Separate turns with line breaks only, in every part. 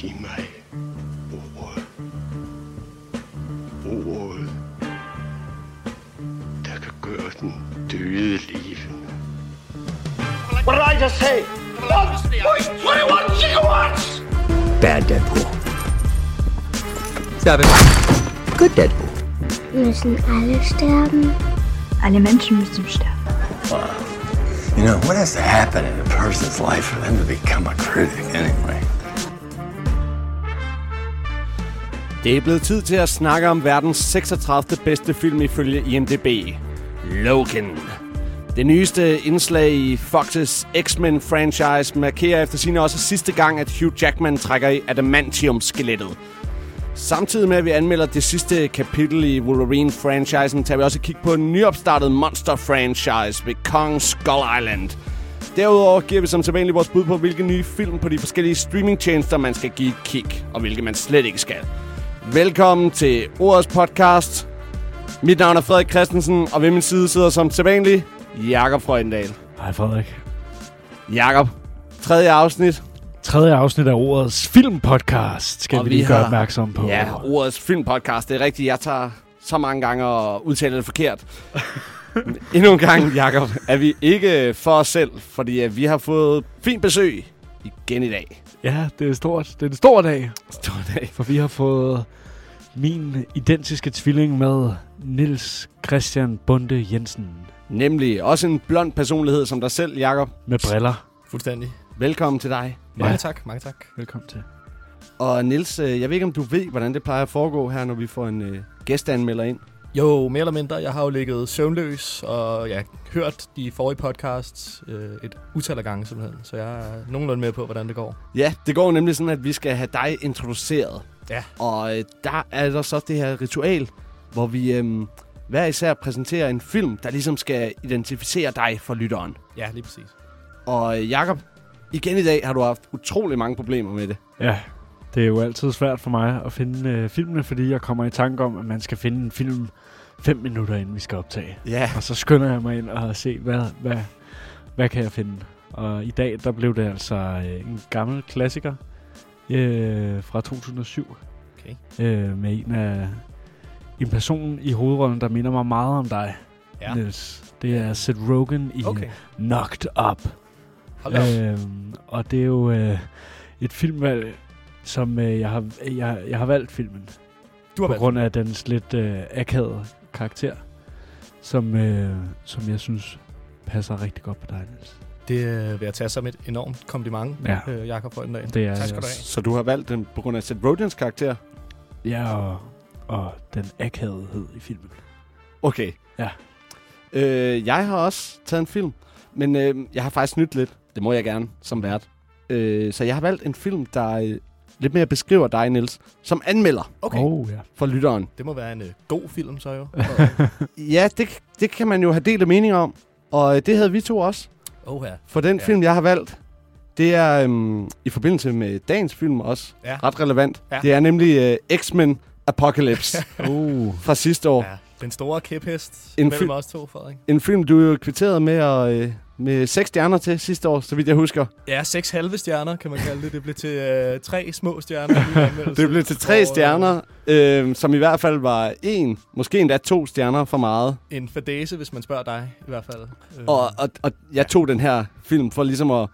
Giv mig ordet. Ordet, der kan gøre den døde levende.
What did I just say? One, 21 gigawatts!
Bad Deadpool. Seven. Good Deadpool.
Müssen alle sterben?
Alle Menschen müssen sterben.
You know, what has to happen in a person's life for them to become a critic anyway?
Det er blevet tid til at snakke om verdens 36. bedste film ifølge IMDb. Logan. Det nyeste indslag i Fox's X-Men franchise markerer efter sine også sidste gang, at Hugh Jackman trækker i adamantium-skelettet. Samtidig med, at vi anmelder det sidste kapitel i Wolverine-franchisen, tager vi også et kig på en nyopstartet monster-franchise ved Kong Skull Island. Derudover giver vi som sædvanligt vores bud på, hvilke nye film på de forskellige streamingtjenester, man skal give et kig, og hvilke man slet ikke skal. Velkommen til Ordets podcast. Mit navn er Frederik Christensen, og ved min side sidder som sædvanligt Jakob Frøjendal.
Hej Frederik.
Jakob, tredje afsnit.
Tredje afsnit af årets filmpodcast skal
Og
vi
vi
lige gøre
har-
opmærksom på.
Ja, ordets filmpodcast. Det er rigtigt. Jeg tager så mange gange og udtaler det forkert. Endnu en gang, Jakob, er vi ikke for os selv, fordi vi har fået fint besøg igen i dag.
Ja, det er stort. Det er en stor dag,
Stor dag.
for vi har fået min identiske tvilling med Nils Christian Bunde Jensen
Nemlig også en blond personlighed som dig selv, Jakob.
med briller.
Fuldstændig.
Velkommen til dig.
Mange tak, mange tak.
Velkommen til.
Og Nils, øh, jeg ved ikke, om du ved, hvordan det plejer at foregå her, når vi får en øh, gæsteanmelder ind.
Jo, mere eller mindre. Jeg har jo ligget søvnløs og ja, hørt de forrige podcasts øh, et utal af gange simpelthen. Så jeg er nogenlunde med på, hvordan det går.
Ja, det går nemlig sådan, at vi skal have dig introduceret.
Ja.
Og øh, der er der så det her ritual, hvor vi øh, hver især præsenterer en film, der ligesom skal identificere dig for lytteren.
Ja, lige præcis.
Og øh, Jakob, igen i dag har du haft utrolig mange problemer med det.
Ja, det er jo altid svært for mig at finde øh, filmene, fordi jeg kommer i tanke om, at man skal finde en film fem minutter, inden vi skal optage.
Ja.
Og så skynder jeg mig ind og se, hvad, hvad, hvad kan jeg finde. Og i dag, der blev det altså øh, en gammel klassiker øh, fra 2007.
Okay.
Øh, med en af en person i hovedrollen, der minder mig meget om dig,
Ja.
Niels. Det er Seth Rogen i
Okay.
Knocked Up.
Hold.
Øhm, og det er jo øh, et filmvalg, som øh, jeg, har, jeg, jeg har valgt filmen.
Du har
på
valgt.
grund af dens lidt øh, akavede karakter, som, øh, som jeg synes passer rigtig godt på dig, Niels.
Det vil jeg tage som et enormt kompliment,
Ja.
øh, Jakob Frøndal.
Det er
Tak skal du have.
Så du har valgt den på grund af Seth Rogens karakter?
Ja, og, og den akavethed i filmen.
Okay.
Ja.
Øh, jeg har også taget en film, men øh, jeg har faktisk snydt lidt. Det må jeg gerne som vært. Øh, så jeg har valgt en film, der øh, lidt mere beskriver dig, Niels, som anmelder
Okay,
Oh, ja.
for lytteren.
det må være en øh, god film så jo.
Ja, det, det kan man jo have delt mening om. Og øh, det havde vi to også.
oh ja.
For den
Ja.
film, jeg har valgt, det er øhm, i forbindelse med dagens film også
Ja.
ret relevant.
Ja.
Det er nemlig øh, X-Men Apocalypse
Uh,
fra sidste år.
ja. Den store kæphest
En
mellem os to, Frederik.
En film, du jo kvitterede med, at, øh, med seks stjerner til sidste år, så vidt jeg husker.
Ja, seks halve stjerner, kan man kalde det. Det blev til øh, tre små stjerner.
Det blev til tre
øh,
stjerner, øh, som i hvert fald var en, måske endda to stjerner for meget.
En fadese, hvis man spørger dig, i hvert fald. Øh,
Og, og, og jeg tog den her film for ligesom at,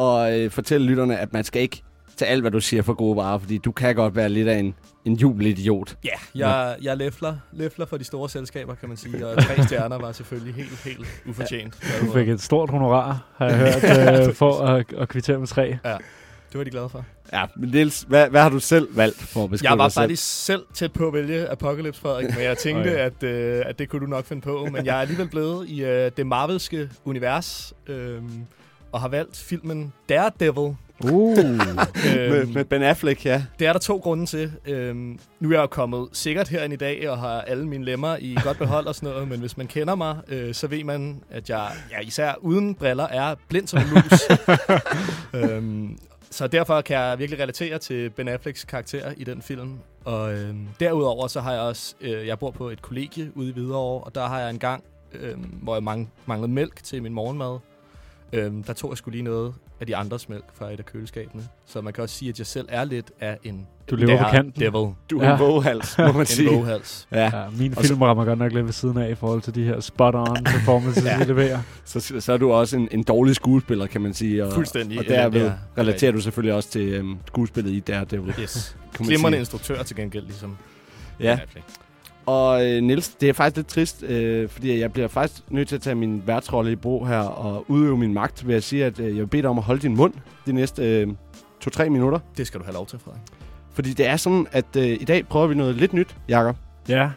at øh, fortælle lytterne, at man skal ikke tage alt, hvad du siger for gode varer, fordi du kan godt være lidt af en, en jubelidiot.
Ja, jeg, jeg læfler, læfler for de store selskaber, kan man sige. Og tre stjerner var selvfølgelig helt, helt ufortjent.
du fik et stort honorar, har jeg hørt, øh, for at, at kvittere med tre.
Det var de glade for.
Ja, men Niels, hvad, hvad har du selv valgt for at beskrive
Jeg var
dig selv?
faktisk selv tæt på at vælge Apocalypse, Frederik, men jeg tænkte,
Okay.
at, øh, at det kunne du nok finde på. Men jeg er alligevel blevet i øh, det marvelske univers, øh, og har valgt filmen Daredevil.
Uh.
med, med Ben Affleck, ja.
Det er der to grunde til. Øhm, nu er jeg jo kommet sikkert herind i dag og har alle mine lemmer i godt behold og sådan noget, men hvis man kender mig, øh, så ved man, at jeg ja, især uden briller er blind som en mus. øhm, så derfor kan jeg virkelig relatere til Ben Afflecks karakter i den film. Og øhm, derudover så har jeg også, øh, jeg bor på et kollegie ude i Hvidovre, og der har jeg en gang, øhm, hvor jeg mang- manglede mælk til min morgenmad. Øhm, der tog jeg skulle lige noget af de andres mælk fra et af køleskabene. Så man kan også sige, at jeg selv er lidt af en
Du lever på kanten.
devil.
Du er ja. En våghals, må man
En
sige.
våghals.
Ja.
Ja, min
Og så-
film rammer godt nok lidt ved siden af i forhold til de her spot-on performances,
Ja.
ja. vi leverer.
Så, så er du også en, en dårlig skuespiller, kan man sige. Og,
Fuldstændig.
Og derved
Ja,
relaterer du selvfølgelig også til øhm, skuespillet i Daredevil.
Yes. Glimrende instruktør til gengæld, ligesom.
Ja,
Affleck.
Og øh, Niels, det er faktisk lidt trist, øh, fordi jeg bliver faktisk nødt til at tage min værtsrolle i brug her og udøve min magt ved at sige, at øh, jeg vil bede dig om at holde din mund de næste øh, to-tre minutter.
Det skal du have lov til, Frederik.
Fordi det er sådan, at øh, i dag prøver vi noget lidt nyt, Jakob.
Ja,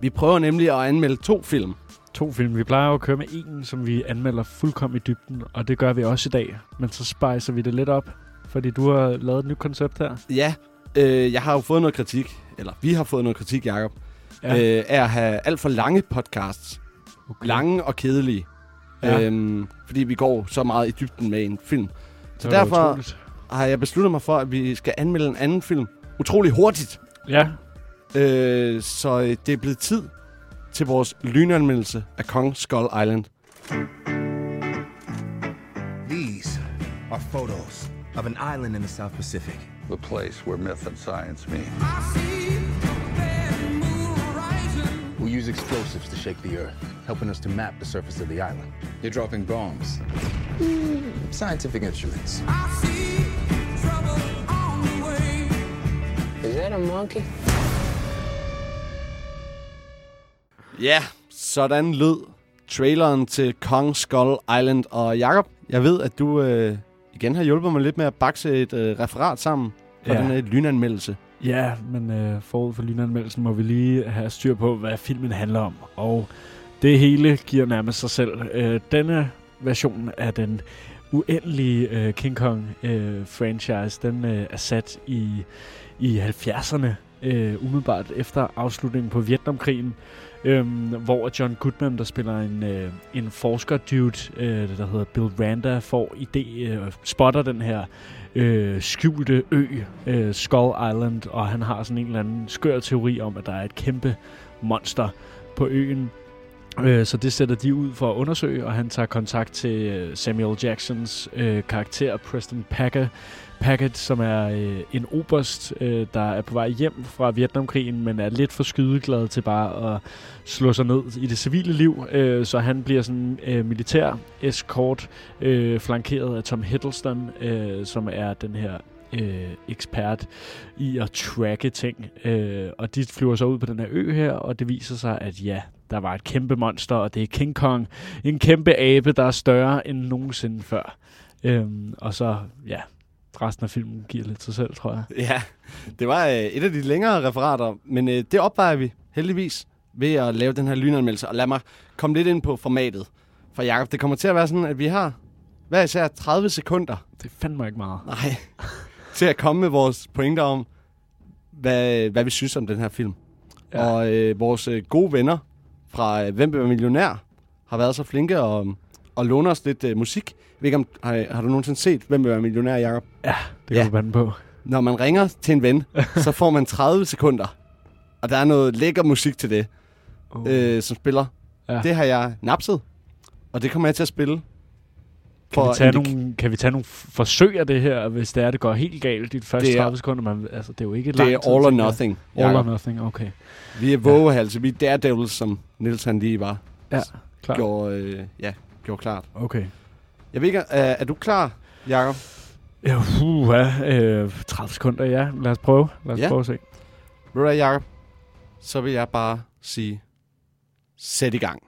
Vi prøver nemlig at anmelde to film.
to film. Vi plejer jo at køre med en, som vi anmelder fuldkommen i dybden, og det gør vi også i dag. Men så spicer vi det lidt op, fordi du har lavet et nyt koncept her.
Ja, øh, jeg har jo fået noget kritik, eller vi har fået noget kritik, Jakob,
Ja.
øh, af at have alt for lange podcasts.
okay.
Lange og kedelige.
Ja.
Øhm, fordi vi går så meget i dybden med en film. Så derfor
utroligt.
har jeg besluttet mig for, at vi skal anmelde en anden film utrolig hurtigt.
Ja,
Øh, så øh, det er blevet tid til vores lynanmeldelse af Kong Skull Island.
These are photos of an island in the South Pacific.
The place where myth and science meet.
Use explosives to shake the earth, helping us to map the surface of the island.
They're dropping bombs. Scientific instruments.
Is that a monkey?
Ja, sådan lød traileren til Kong Skull Island. Og Jakob, jeg ved, at du øh, igen har hjulpet mig lidt med at bakse et øh, referat sammen for
Ja.
den her lynanmeldelse.
Ja, men øh, forud for lynanmeldelsen må vi lige have styr på, hvad filmen handler om. Og det hele giver nærmest sig selv. Øh, denne version af den uendelige øh, King Kong øh, franchise, den øh, er sat i, i 70'erne, øh, umiddelbart efter afslutningen på Vietnamkrigen, øh, hvor John Goodman, der spiller en, øh, en forsker-dude, øh, der hedder Bill Randa, får idé, øh, spotter den her øh, skjulte ø, øh, Skull Island, og han har sådan en eller anden skør teori om, at der er et kæmpe monster på øen. Øh, så det sætter de ud for at undersøge, og han tager kontakt til øh, Samuel Jacksons øh, karakter, Preston Packer, Packett, som er øh, en oberst, øh, der er på vej hjem fra Vietnamkrigen, men er lidt for skydeglad til bare at slå sig ned i det civile liv. Øh, så han bliver sådan øh, militær escort, øh, flankeret af Tom Hiddleston, øh, som er den her øh, ekspert i at tracke ting. Øh, og de flyver så ud på den her ø her, og det viser sig, at ja, der var et kæmpe monster, og det er King Kong. En kæmpe abe, der er større end nogensinde før. Øhm, og så, ja, resten af filmen giver lidt sig selv, tror jeg.
Ja, det var øh, et af de længere referater, men øh, det opvejer vi heldigvis ved at lave den her lynanmeldelse. Og lad mig komme lidt ind på formatet. For Jacob, det kommer til at være sådan, at vi har hver især 30 sekunder
Det fandme ikke meget.
nej, til at komme med vores pointer om, hvad, hvad vi synes om den her film.
Ja.
Og øh, vores øh, gode venner fra øh, Hvem vil millionær har været så flinke og, og låne os lidt øh, musik. Ved ikke, om, har, har du nogensinde set Hvem vil være millionær, Jacob?
Det kan
Ja.
du bande på.
Når man ringer til en ven, så får man 30 sekunder. Og der er noget lækker musik til det,
Oh.
øh, som spiller.
Ja.
Ja. Det har jeg napset, og det kommer jeg til at spille.
Kan vi, tage nogle, kan vi tage nogle forsøg af det her, hvis det er, det går helt galt de første
Det er-
30 sekunder? Man, altså, det er jo ikke
Det er all or nothing.
All or nothing, okay.
Vi er vågehalse, vi er daredevils, som Niels han lige var.
Ja, klar.
Gjorde, øh, ja, gjorde klart.
Okay.
Jeg ved ikke, er, er du klar, Jacob?
Ja, uh, øh, 30 sekunder, ja. Lad os prøve. Lad os
Ja.
prøve at se.
Ved du hvad, Jacob? Så vil jeg bare sige, sæt i gang.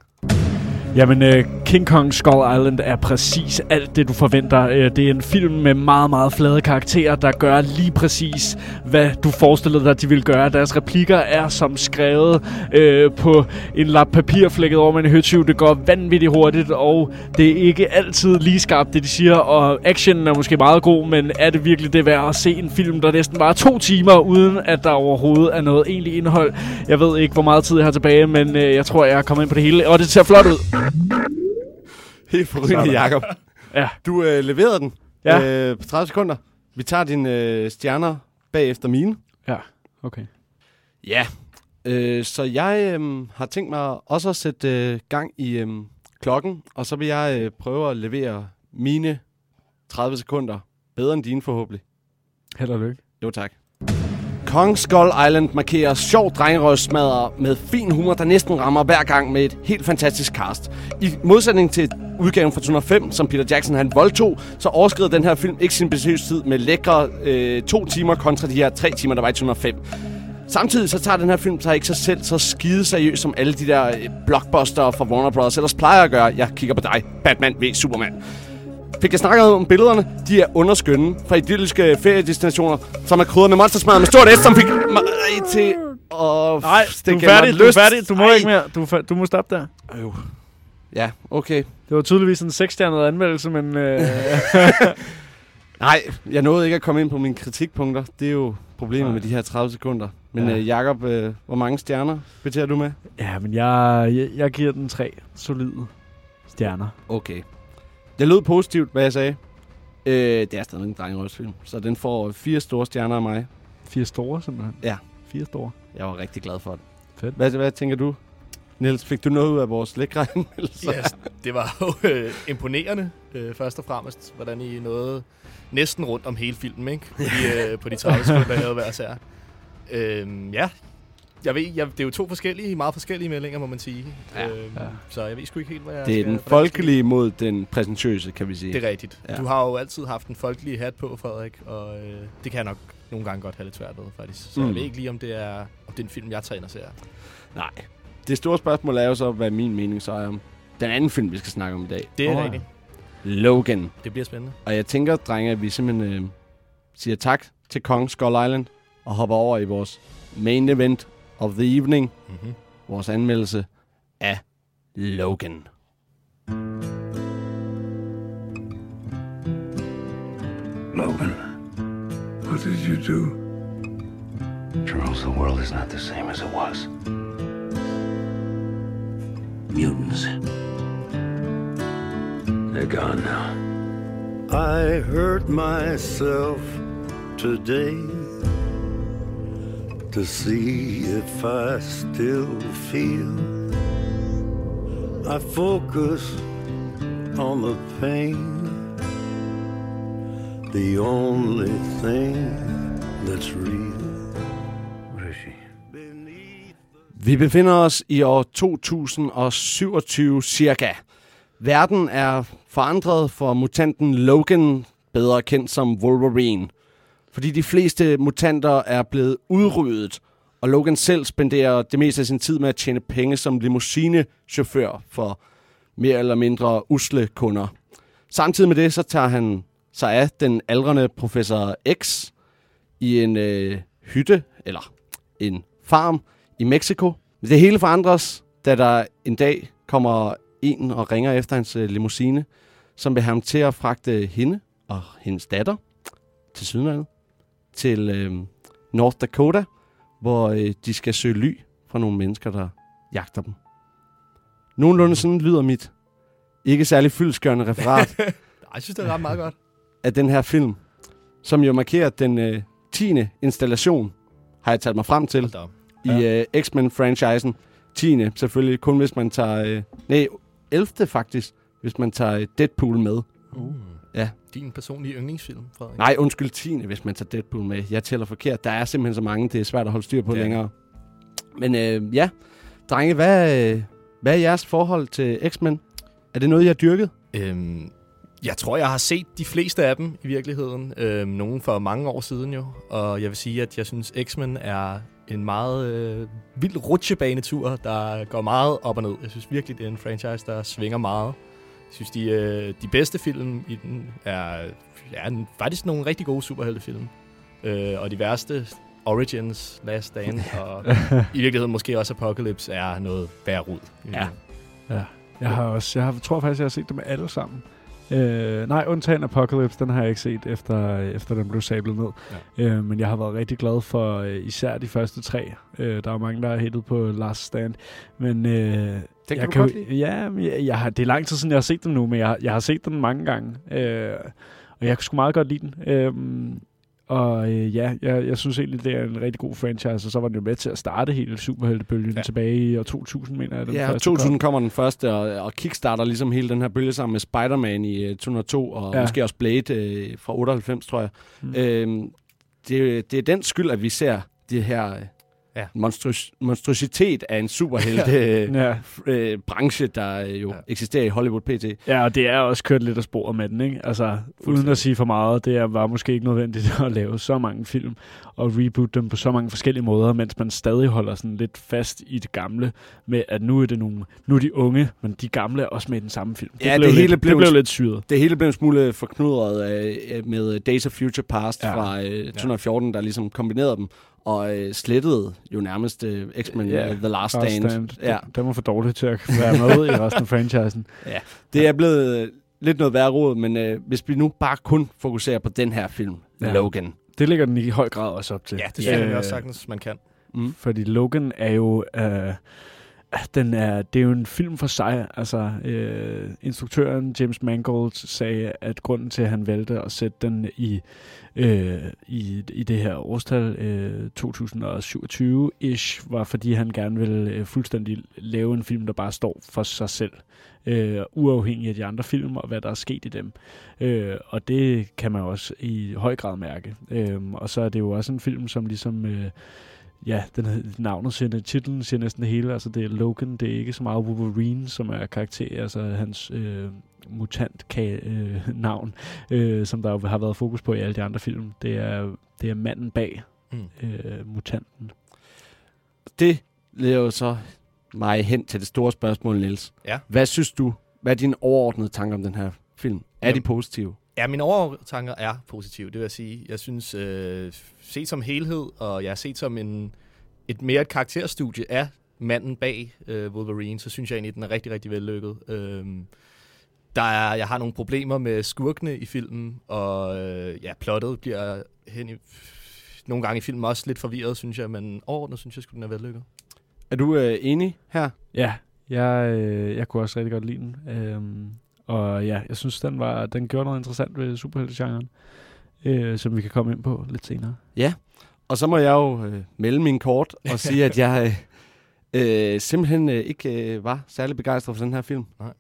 Jamen, uh, King Kong Skull Island er præcis alt det, du forventer. Øh, det er en film med meget, meget flade karakterer, der gør lige præcis, hvad du forestillede dig, de ville gøre. Deres replikker er som skrevet øh, på en lap papir flækket over med en høtyv. Det går vanvittigt hurtigt, og det er ikke altid lige skarpt, det de siger. Og actionen er måske meget god, men er det virkelig det værd at se en film, der næsten var to timer, uden at der overhovedet er noget egentlig indhold? Jeg ved ikke, hvor meget tid jeg har tilbage, men øh, jeg tror, jeg er kommet ind på det hele, og det ser flot ud.
Helt forrygende, Jacob.
Ja.
Du øh, leverede den
Ja.
øh, på 30 sekunder. Vi tager dine øh, stjerner bagefter mine.
Ja, okay.
Ja. Øh, så jeg øh, har tænkt mig også at sætte øh, gang i øh, klokken, og så vil jeg øh, prøve at levere mine 30 sekunder. Bedre end dine forhåbentlig.
Held og lykke.
Jo, tak. Kong Skull Island markerer sjov drengerøvsmadder med fin humor, der næsten rammer hver gang med et helt fantastisk cast. I modsætning til udgaven fra 2005, som Peter Jackson han voldtog, så overskrider den her film ikke sin besøgstid med lækre øh, to timer kontra de her tre timer, der var i 2005. Samtidig så tager den her film sig ikke sig selv så skide seriøst som alle de der øh, blockbuster fra Warner Bros. ellers plejer at gøre. Jeg kigger på dig, Batman v Superman. Fik jeg snakket om billederne? De er underskønne fra idylliske feriedestinationer, som er krydret med monstersmad med stort S, som fik mig til at
Nej, du er færdig, du er færdig. Du må
Ej.
ikke mere. Du, du må stoppe der.
Øh. Ja, okay.
Det var tydeligvis en seksstjernet anmeldelse, men... Øh,
Nej, jeg nåede ikke at komme ind på mine kritikpunkter. Det er jo problemet
Nej.
med de her 30 sekunder. Men
Ja.
øh, Jacob, øh, hvor mange stjerner betager du med?
ja, men jeg, jeg, jeg giver den tre solide stjerner.
Okay. Jeg lød positivt, hvad jeg sagde. Øh, det er stadig en drengerøvsfilm, så den får fire store stjerner af mig.
Fire store, simpelthen.
Ja.
Fire store.
Jeg var rigtig glad for det.
Fedt.
Hvad, hvad tænker du? Niels, fik du noget ud af vores lækre anmeldelser?
Ja, det var jo øh, imponerende, øh, først og fremmest, hvordan I nåede næsten rundt om hele filmen, ikke? På de, øh, på de 30 sekunder, jeg havde hver sær. Øhm, ja, jeg ved, jeg, det er jo to forskellige, meget forskellige meldinger, må man sige.
Ja.
Øhm,
Ja.
Så jeg ved sgu ikke helt, hvad jeg
Det er
skal,
den folkelige mod den præsentøse, kan vi sige.
Det er rigtigt.
Ja.
Du har jo altid haft en folkelig hat på, Frederik, og øh, det kan jeg nok nogle gange godt have lidt svært ved, faktisk. Så mm. Jeg ved ikke lige, om det er, om det er en film, jeg tager ind og ser.
Nej. Det store spørgsmål er jo så, hvad min mening så er om den anden film, vi skal snakke om i dag.
Det er oh, rigtigt.
Logan.
Det bliver spændende.
Og jeg tænker, drenge, at vi simpelthen øh, siger tak til Kong Skull Island og hopper over i vores main event of the evening,
Mm-hmm.
vores anmeldelse af Logan.
Logan, what did you do?
Charles, the world is not the same as it was. Mutants.
They're gone now.
I hurt myself today to see if I still feel. I focus on the pain, the only thing that's real.
What is she?
Vi befinder os i år 2027 cirka. Verden er forandret for mutanten Logan, bedre kendt som Wolverine. Fordi de fleste mutanter er blevet udryddet, og Logan selv spenderer det meste af sin tid med at tjene penge som limousinechauffør for mere eller mindre usle kunder. Samtidig med det, så tager han sig af den aldrende professor X i en øh, hytte, eller en farm i Mexico. Men det hele forandres, da der en dag kommer en og ringer efter hans øh, limousine, som vil have ham til at fragte hende og hendes datter til Sydlandet, til øh, North Dakota, hvor øh, de skal søge ly fra nogle mennesker, der jagter dem. Nogenlunde sådan lyder mit ikke særlig fyldskørende referat
Jeg synes, det er ret meget godt.
af den her film, som jo markerer den øh, 10. installation, har jeg talt mig frem til,
op.
i øh, X-Men-franchisen. 10. selvfølgelig, kun hvis man tager... Øh, nej, 11. faktisk, hvis man tager øh, Deadpool med.
Uh.
Ja.
Din personlige yndlingsfilm, Frederik.
Nej, undskyld, 10. hvis man tager Deadpool med. Jeg tæller forkert. Der er simpelthen så mange, det er svært at holde styr på
det.
længere. Men øh, ja, drenge, hvad, øh, hvad er jeres forhold til X-Men? Er det noget, I har dyrket?
Øhm, jeg tror, jeg har set de fleste af dem i virkeligheden. Øhm, nogle for mange år siden jo. Og jeg vil sige, at jeg synes, X-Men er en meget øh, vild rutsjebanetur, der går meget op og ned. Jeg synes virkelig, det er en franchise, der svinger meget. Jeg synes, de, øh, de bedste film i den er, er faktisk nogle rigtig gode superheltefilm. Øh, og de værste, Origins, Last Stand og i virkeligheden måske også Apocalypse, er noget værre rod.
Ja.
Ja, jeg har også, jeg har, tror faktisk, jeg har set dem alle sammen. Øh, nej, undtagen Apocalypse, den har jeg ikke set, efter, efter den blev sablet ned. Ja. Øh, men jeg har været rigtig glad for øh, især de første tre. Øh, der er mange, der har hittet på Last Stand. Men øh,
Den kan
jeg
du godt
jo-
lide?
Ja, jeg, jeg har, det er lang tid siden, jeg har set dem nu, men jeg, har- jeg har set den mange gange. Øh, og jeg kunne sgu meget godt lide den. Øh, Og øh, ja, jeg, jeg synes egentlig, det er en rigtig god franchise, og så var den jo med til at starte hele superheltebølgen ja. Tilbage i år 2000, mener jeg. Den
Ja,
første
2000
kom.
kommer den første, og, og kickstarter ligesom hele den her bølge sammen med Spider-Man i øh, 2002, og
Ja.
måske også Blade øh, fra 98, tror jeg.
Mm.
Øhm, det, det er den skyld, at vi ser det her øh,
Ja.
monstrøs, monstrositet af en superhelte
Ja.
øh, branche, der øh, jo
Ja.
ja. eksisterer i Hollywood PT.
Ja, og det er også kørt lidt af sporet med den, ikke? Altså, uden at sige for meget, det er, var måske ikke nødvendigt at lave så mange film og reboot dem på så mange forskellige måder, mens man stadig holder sådan lidt fast i det gamle, med at nu er det nogle, nu er de unge, men de gamle er også med i den samme film.
Ja,
blev
det
lidt,
hele blev-
det blev lidt syret.
Det hele blev en smule forknudret øh, med Days of Future Past
Ja.
ja. fra øh, 2014, der ligesom kombinerede dem og øh, slettede jo nærmest øh, X-Men
Ja,
ja, The Last
Last
Stand.
Stand.
Ja.
Den, den var for dårlig til at være med i resten af franchisen.
Det er blevet øh, lidt noget værre råd, men øh, hvis vi nu bare kun fokuserer på den her film,
Ja.
ja. Logan.
Det ligger den i høj grad også op til.
Ja, det synes jeg
Øh,
også sagtens, man kan.
Mm.
Fordi Logan er jo... Øh, den er, det er jo en film for sig. Altså, øh, instruktøren James Mangold sagde, at grunden til, at han valgte at sætte den i, øh, i, i det her årstal, øh, 2027-ish, var fordi han gerne ville øh, fuldstændig lave en film, der bare står for sig selv. Øh, uafhængig af de andre film og hvad der er sket i dem. Øh, og det kan man også i høj grad mærke. Øh, og så er det jo også en film, som ligesom... Øh, Ja, den hed- navnet siger, titlen siger næsten det hele. Altså det er Logan, det er ikke så meget Wolverine, som er karakter, altså hans øh, mutant øh, navn, øh, som der jo har været fokus på i alle de andre film. Det er, det er manden bag
Mm.
øh, mutanten.
Det leder jo så mig hen til det store spørgsmål, Niels.
Ja.
Hvad synes du, hvad er dine overordnede tanker om den her film? Er
Jamen.
de positive?
Ja, mine overtanker er positive, det vil jeg sige. Jeg synes, øh, set som helhed, og jeg har set som en, et mere et karakterstudie af manden bag øh, Wolverine, så synes jeg egentlig, at den er rigtig, rigtig vellykket. Øhm, der er, jeg har nogle problemer med skurkene i filmen, og øh, ja, plottet bliver hen i, nogle gange i filmen også lidt forvirret, synes jeg, men overordnet synes jeg, at den er vellykket.
Er du øh, enig her?
Ja, jeg, øh, jeg kunne også rigtig godt lide den. Øhm, og ja, jeg synes, den, var, den gjorde noget interessant ved superheltegenren, øh, som vi kan komme ind på lidt senere.
Og så må jeg jo øh, melde min kort og sige, at jeg øh, øh, simpelthen øh, ikke øh, var særlig begejstret for den her film.
Nej.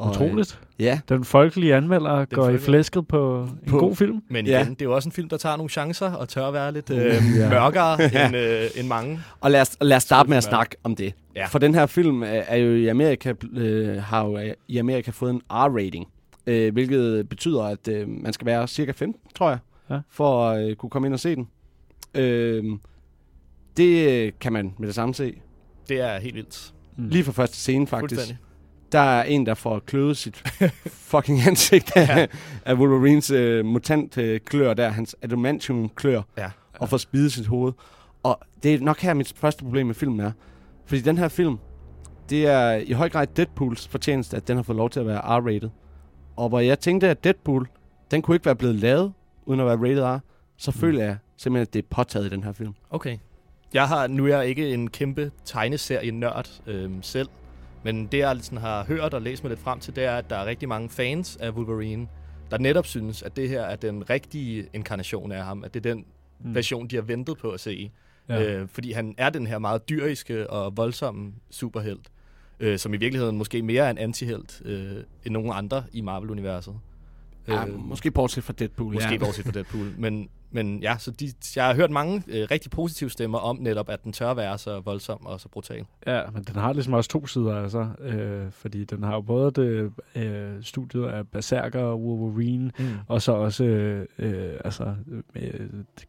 Og,
Utroligt.
Øh, ja,
Den folkelige anmelder går i
folkelige-
flæsket på en
På-
god film.
Men
Ja.
igen, det er jo også en film, der tager nogle chancer og tør at være lidt øh,
Ja.
mørkere end, øh, end mange.
og lad os, lad os starte med at snakke om det.
Ja.
For den her film er, er jo i Amerika, øh, har jo øh, i Amerika fået en R-rating, øh, hvilket betyder, at øh, man skal være cirka 15, tror jeg,
Ja.
for at øh, kunne komme ind og se den. Øh, det øh, kan man med det samme se.
Det er helt vildt.
Mm.
Lige fra første scene, faktisk. Der er en, der får kløet sit fucking ansigt af,
Ja.
af Wolverines øh, mutant-klør der, hans adamantium-klør,
Ja.
og får spidet sit hoved. Og det er nok her, mit første problem med filmen er. Fordi den her film, det er i høj grad Deadpools fortjeneste, at den har fået lov til at være R-rated. Og hvor jeg tænkte, at Deadpool, den kunne ikke være blevet lavet, uden at være rated R, så
Mm.
føler jeg simpelthen, at det er påtaget i den her film.
Okay. Jeg har, nu er jeg ikke en kæmpe tegneserie-nørd øhm, selv, men det jeg sådan har hørt og læst mig lidt frem til, det er, at der er rigtig mange fans af Wolverine, der netop synes, at det her er den rigtige inkarnation af ham, at det er den
Mm.
version, de har ventet på at se.
Ja.
Øh, fordi han er den her meget dyriske og voldsomme superhelt, øh, som i virkeligheden måske mere er en antihelt øh, end nogen andre i Marvel-universet.
Ja,
Øh,
måske bortset fra Deadpool.
Måske
ja.
bortset fra Deadpool. Men, men ja, så de, jeg har hørt mange øh, rigtig positive stemmer om netop, at den tør være så voldsom og så brutal.
Ja, men den har ligesom også to sider, altså. Øh, fordi den har jo både det, øh, studiet af Berserker og Wolverine,
Mm.
og så også øh, øh, altså, øh,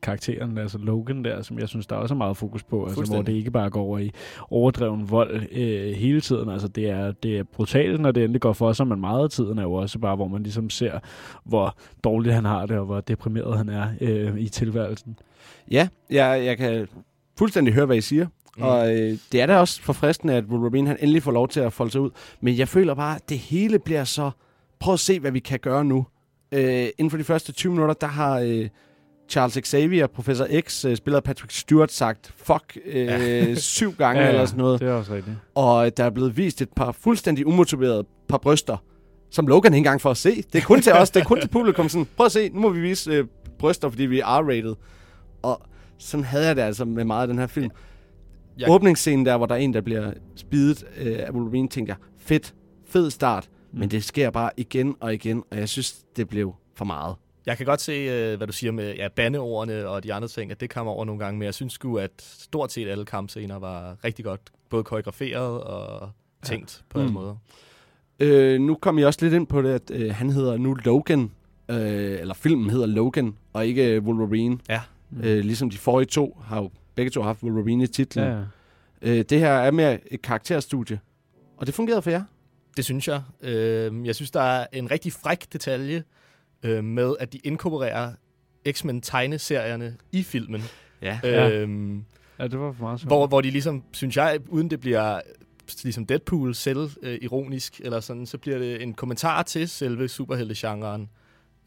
karakteren, altså Logan der, som jeg synes, der også er meget fokus på, altså, hvor det ikke bare går over i overdreven vold øh, hele tiden. Altså, det er, det er brutalt, når det endelig går for sig, men meget af tiden er jo også bare, hvor man ligesom ser, hvor dårligt han har det, og hvor deprimeret han er øh, i tilværelsen.
Ja, jeg, jeg kan fuldstændig høre, hvad I siger. Mm. Og øh, det er da også forfriskende, at Wolverine han endelig får lov til at folde sig ud. Men jeg føler bare, at det hele bliver så... Prøv at se, hvad vi kan gøre nu. Øh, inden for de første 20 minutter, der har øh, Charles Xavier, Professor X, øh, spiller Patrick Stewart, sagt fuck øh,
Ja.
syv gange eller sådan noget.
Det er også rigtigt.
Og der er blevet vist et par fuldstændig umotiverede par bryster, som Logan ikke engang får at se. Det er kun til os, det er kun til publikum. Sådan, prøv at se, nu må vi vise øh, bryster, fordi vi er R-rated. Og sådan havde jeg det altså med meget af den her film.
Jeg-.
Åbningsscenen der, hvor der er en, der bliver spidet øh, af Wolverine, tænkte jeg, fedt, fed start. Mm. Men det sker bare igen og igen, og jeg synes, det blev for meget.
Jeg kan godt se, øh, hvad du siger med ja, bandeordene og de andre ting, at det kommer over nogle gange, men jeg synes sgu, at stort set alle kampscener var rigtig godt, både koreograferet og tænkt ja. på
Mm.
måder.
Øh, nu kom jeg også lidt ind på det, at øh, han hedder nu Logan, øh, eller filmen hedder Logan, og ikke øh, Wolverine.
Ja.
Øh, ligesom de forrige to har jo begge to haft Wolverine i titlen.
Ja, ja.
Øh, det her er mere et karakterstudie, og det fungerede for jer.
Det synes jeg. Øh, jeg synes, der er en rigtig fræk detalje øh, med, at de inkorporerer X-Men-tegneserierne i filmen.
Ja.
Øhm,
ja, det var for meget sjovt.
hvor, hvor de ligesom, synes jeg, uden det bliver ligesom Deadpool selv øh, ironisk eller sådan, så bliver det en kommentar til selve superheltegenren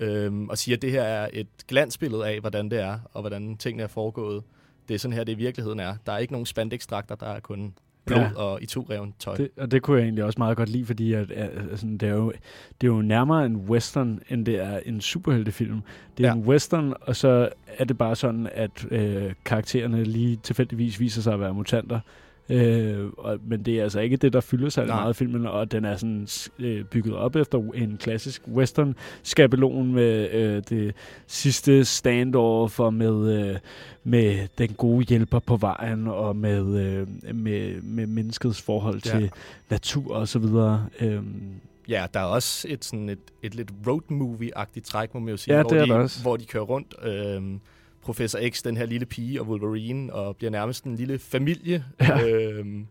øhm, og siger, at det her er et glansbillede af, hvordan det er, og hvordan tingene er foregået. Det er sådan her, det i virkeligheden er. Der er ikke nogen spandextrakter, der er kun blod
Ja.
og i to reven tøj.
Det, og det kunne jeg egentlig også meget godt lide, fordi at, altså, det, er jo, det er jo nærmere en western, end det er en superheltefilm. Det er
ja.
en western, og så er det bare sådan, at øh, karaktererne lige tilfældigvis viser sig at være mutanter. Øh, og, men det er altså ikke det, der fylder sig meget af filmen, og den er sådan øh, bygget op efter en klassisk western-skabelon med øh, det sidste standoff og med, øh, med den gode hjælper på vejen og med, øh, med, med menneskets forhold
Ja.
til natur og så videre. Øhm,
Ja, der er også et, sådan et, et lidt road movie-agtigt træk, må man jo sige,
Ja,
hvor,
det er
de,
også.
hvor de kører rundt. Øhm, Professor X, den her lille pige, og Wolverine, og bliver nærmest en lille familie.
Ja.
Øhm,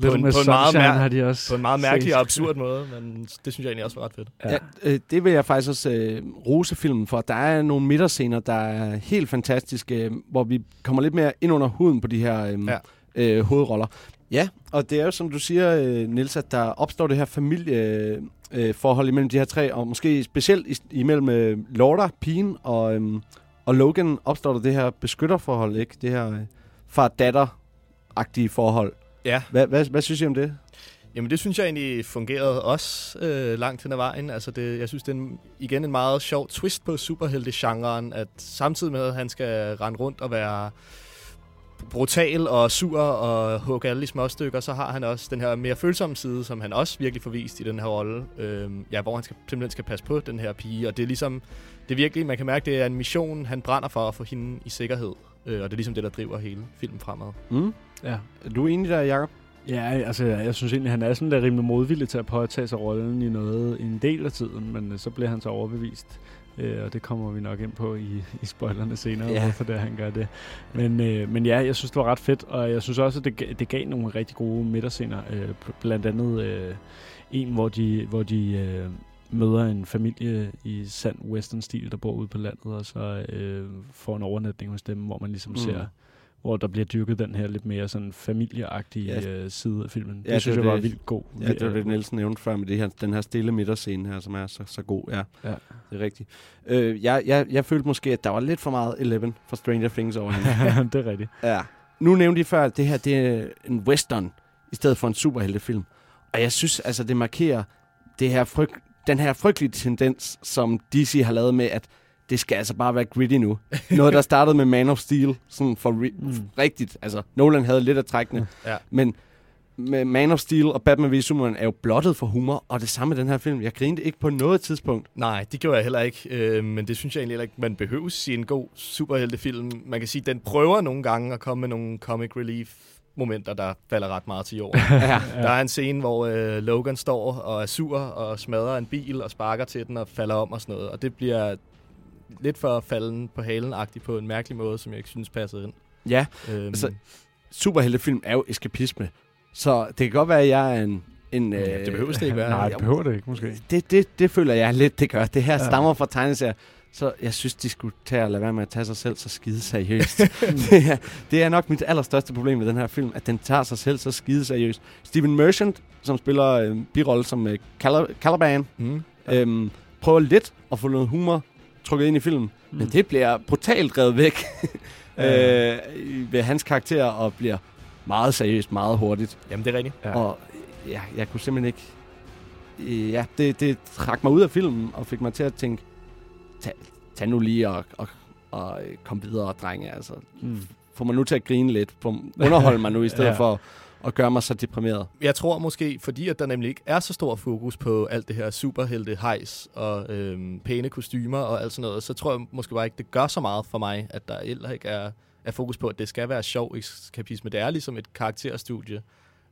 på,
Little
en, på, en meget mær-
har de også
på en meget mærkelig og absurd måde, men det synes jeg egentlig også var ret fedt.
Ja. Ja, øh, det vil jeg faktisk også øh, rose filmen for. Der er nogle midterscener, der er helt fantastiske, øh, hvor vi kommer lidt mere ind under huden på de her øh,
Ja.
øh, hovedroller. Ja, og det er jo, som du siger, øh, Nils, at der opstår det her familieforhold øh, forhold imellem de her tre, og måske specielt imellem øh, Lorda, pigen, og, øh, og Logan opstår der det her beskytterforhold, ikke? Det her øh, far-datter-agtige forhold.
Ja.
Hvad, hvad, hvad synes I om det?
Jamen det synes jeg egentlig fungerede også øh, langt hen ad vejen. Altså det, jeg synes, det er en, igen en meget sjov twist på superhelte-genren, at samtidig med, at han skal rende rundt og være brutal og sur og hugge alle i små stykker, så har han også den her mere følsomme side, som han også virkelig får vist i den her rolle. Øh, ja, hvor han skal, simpelthen skal passe på den her pige, og det er ligesom, det er virkelig, man kan mærke, det er en mission, han brænder for at få hende i sikkerhed. Øh, og det er ligesom det, der driver hele filmen fremad.
Mm?
Ja.
Er du enig der, Jacob?
Ja, altså, jeg synes egentlig, han er sådan der rimelig modvillig til at påtage sig rollen i noget i en del af tiden, men øh, så bliver han så overbevist. Øh, og det kommer vi nok ind på i, i spoilerne senere,
Ja.
hvorfor det er, han gør det. Men, øh, men ja, jeg synes, det var ret fedt, og jeg synes også, at det, det gav nogle rigtig gode midterscener. Øh, bl- blandt andet øh, en, hvor de, hvor de øh, møder en familie i sand western-stil, der bor ude på landet, og så øh, får en overnatning hos dem, hvor man ligesom
Mm.
ser hvor der bliver dyrket den her lidt mere sådan familieagtige
Ja.
øh, side af filmen.
Ja,
det synes
det
jeg
var det.
vildt god.
Ja, det var det, Nielsen nævnte før med det her, den her stille midterscene her, som er så, så god. Ja,
Ja.
det er rigtigt. Øh, jeg, jeg, jeg følte måske, at der var lidt for meget Eleven for Stranger Things over hende.
det er rigtigt.
ja. Nu nævnte I før, at det her det er en western, i stedet for en superheltefilm. Og jeg synes, altså, det markerer det her fryg, den her frygtelige tendens, som DC har lavet med, at det skal altså bare være gritty nu. Noget, der startede med Man of Steel, sådan for ri-
Mm.
rigtigt. Altså, Nolan havde lidt af trækkene.
Ja.
Men med Man of Steel og Batman vs. Superman er jo blottet for humor, og det samme med den her film. Jeg grinede ikke på noget tidspunkt.
Nej, det gjorde jeg heller ikke, øh, men det synes jeg egentlig heller ikke, man behøver sige en god superheltefilm. Man kan sige, at den prøver nogle gange at komme med nogle comic relief momenter, der falder ret meget til jorden.
Ja.
Der er en scene, hvor øh, Logan står og er sur og smadrer en bil og sparker til den og falder om og sådan noget. Og det bliver lidt for falden på halen-agtigt på en mærkelig måde, som jeg ikke synes passede ind.
Ja,
Øhm,
altså, superheltefilm er jo eskapisme. Så det kan godt være, at jeg er en... en øh,
Ja, det behøver det ikke være.
Nej, det behøver det ikke, måske.
det, det, det føler jeg lidt, det gør. Det her
Ja.
stammer fra tegneserier. Så jeg synes, de skulle tage og lade være med at tage sig selv så skide seriøst. det, er, det er nok mit allerstørste problem med den her film, at den tager sig selv så skide seriøst. Steven Merchant, som spiller øh, birolle som øh, Cala- Caliban,
Mm.
øhm, prøver lidt at få noget humor trukket ind i filmen, mm. men det bliver brutalt revet væk
Ja.
øh, ved hans karakter og bliver meget seriøst, meget hurtigt.
Jamen, det er rigtigt.
Ja.
Og ja, jeg kunne simpelthen ikke... Ja, det, det trak mig ud af filmen og fik mig til at tænke, tag, tag nu lige og, og og øh, kom videre, drenge. Altså,
Mm.
få mig nu til at grine lidt. Få, underholde mig nu, i stedet
Ja.
for at gøre mig så deprimeret.
Jeg tror måske, fordi at der nemlig ikke er så stor fokus på alt det her superhelte hejs og øhm, pæne kostymer og alt sådan noget, så tror jeg måske bare ikke, det gør så meget for mig, at der heller ikke er, er fokus på, at det skal være sjov eskapisme. Det er ligesom et karakterstudie.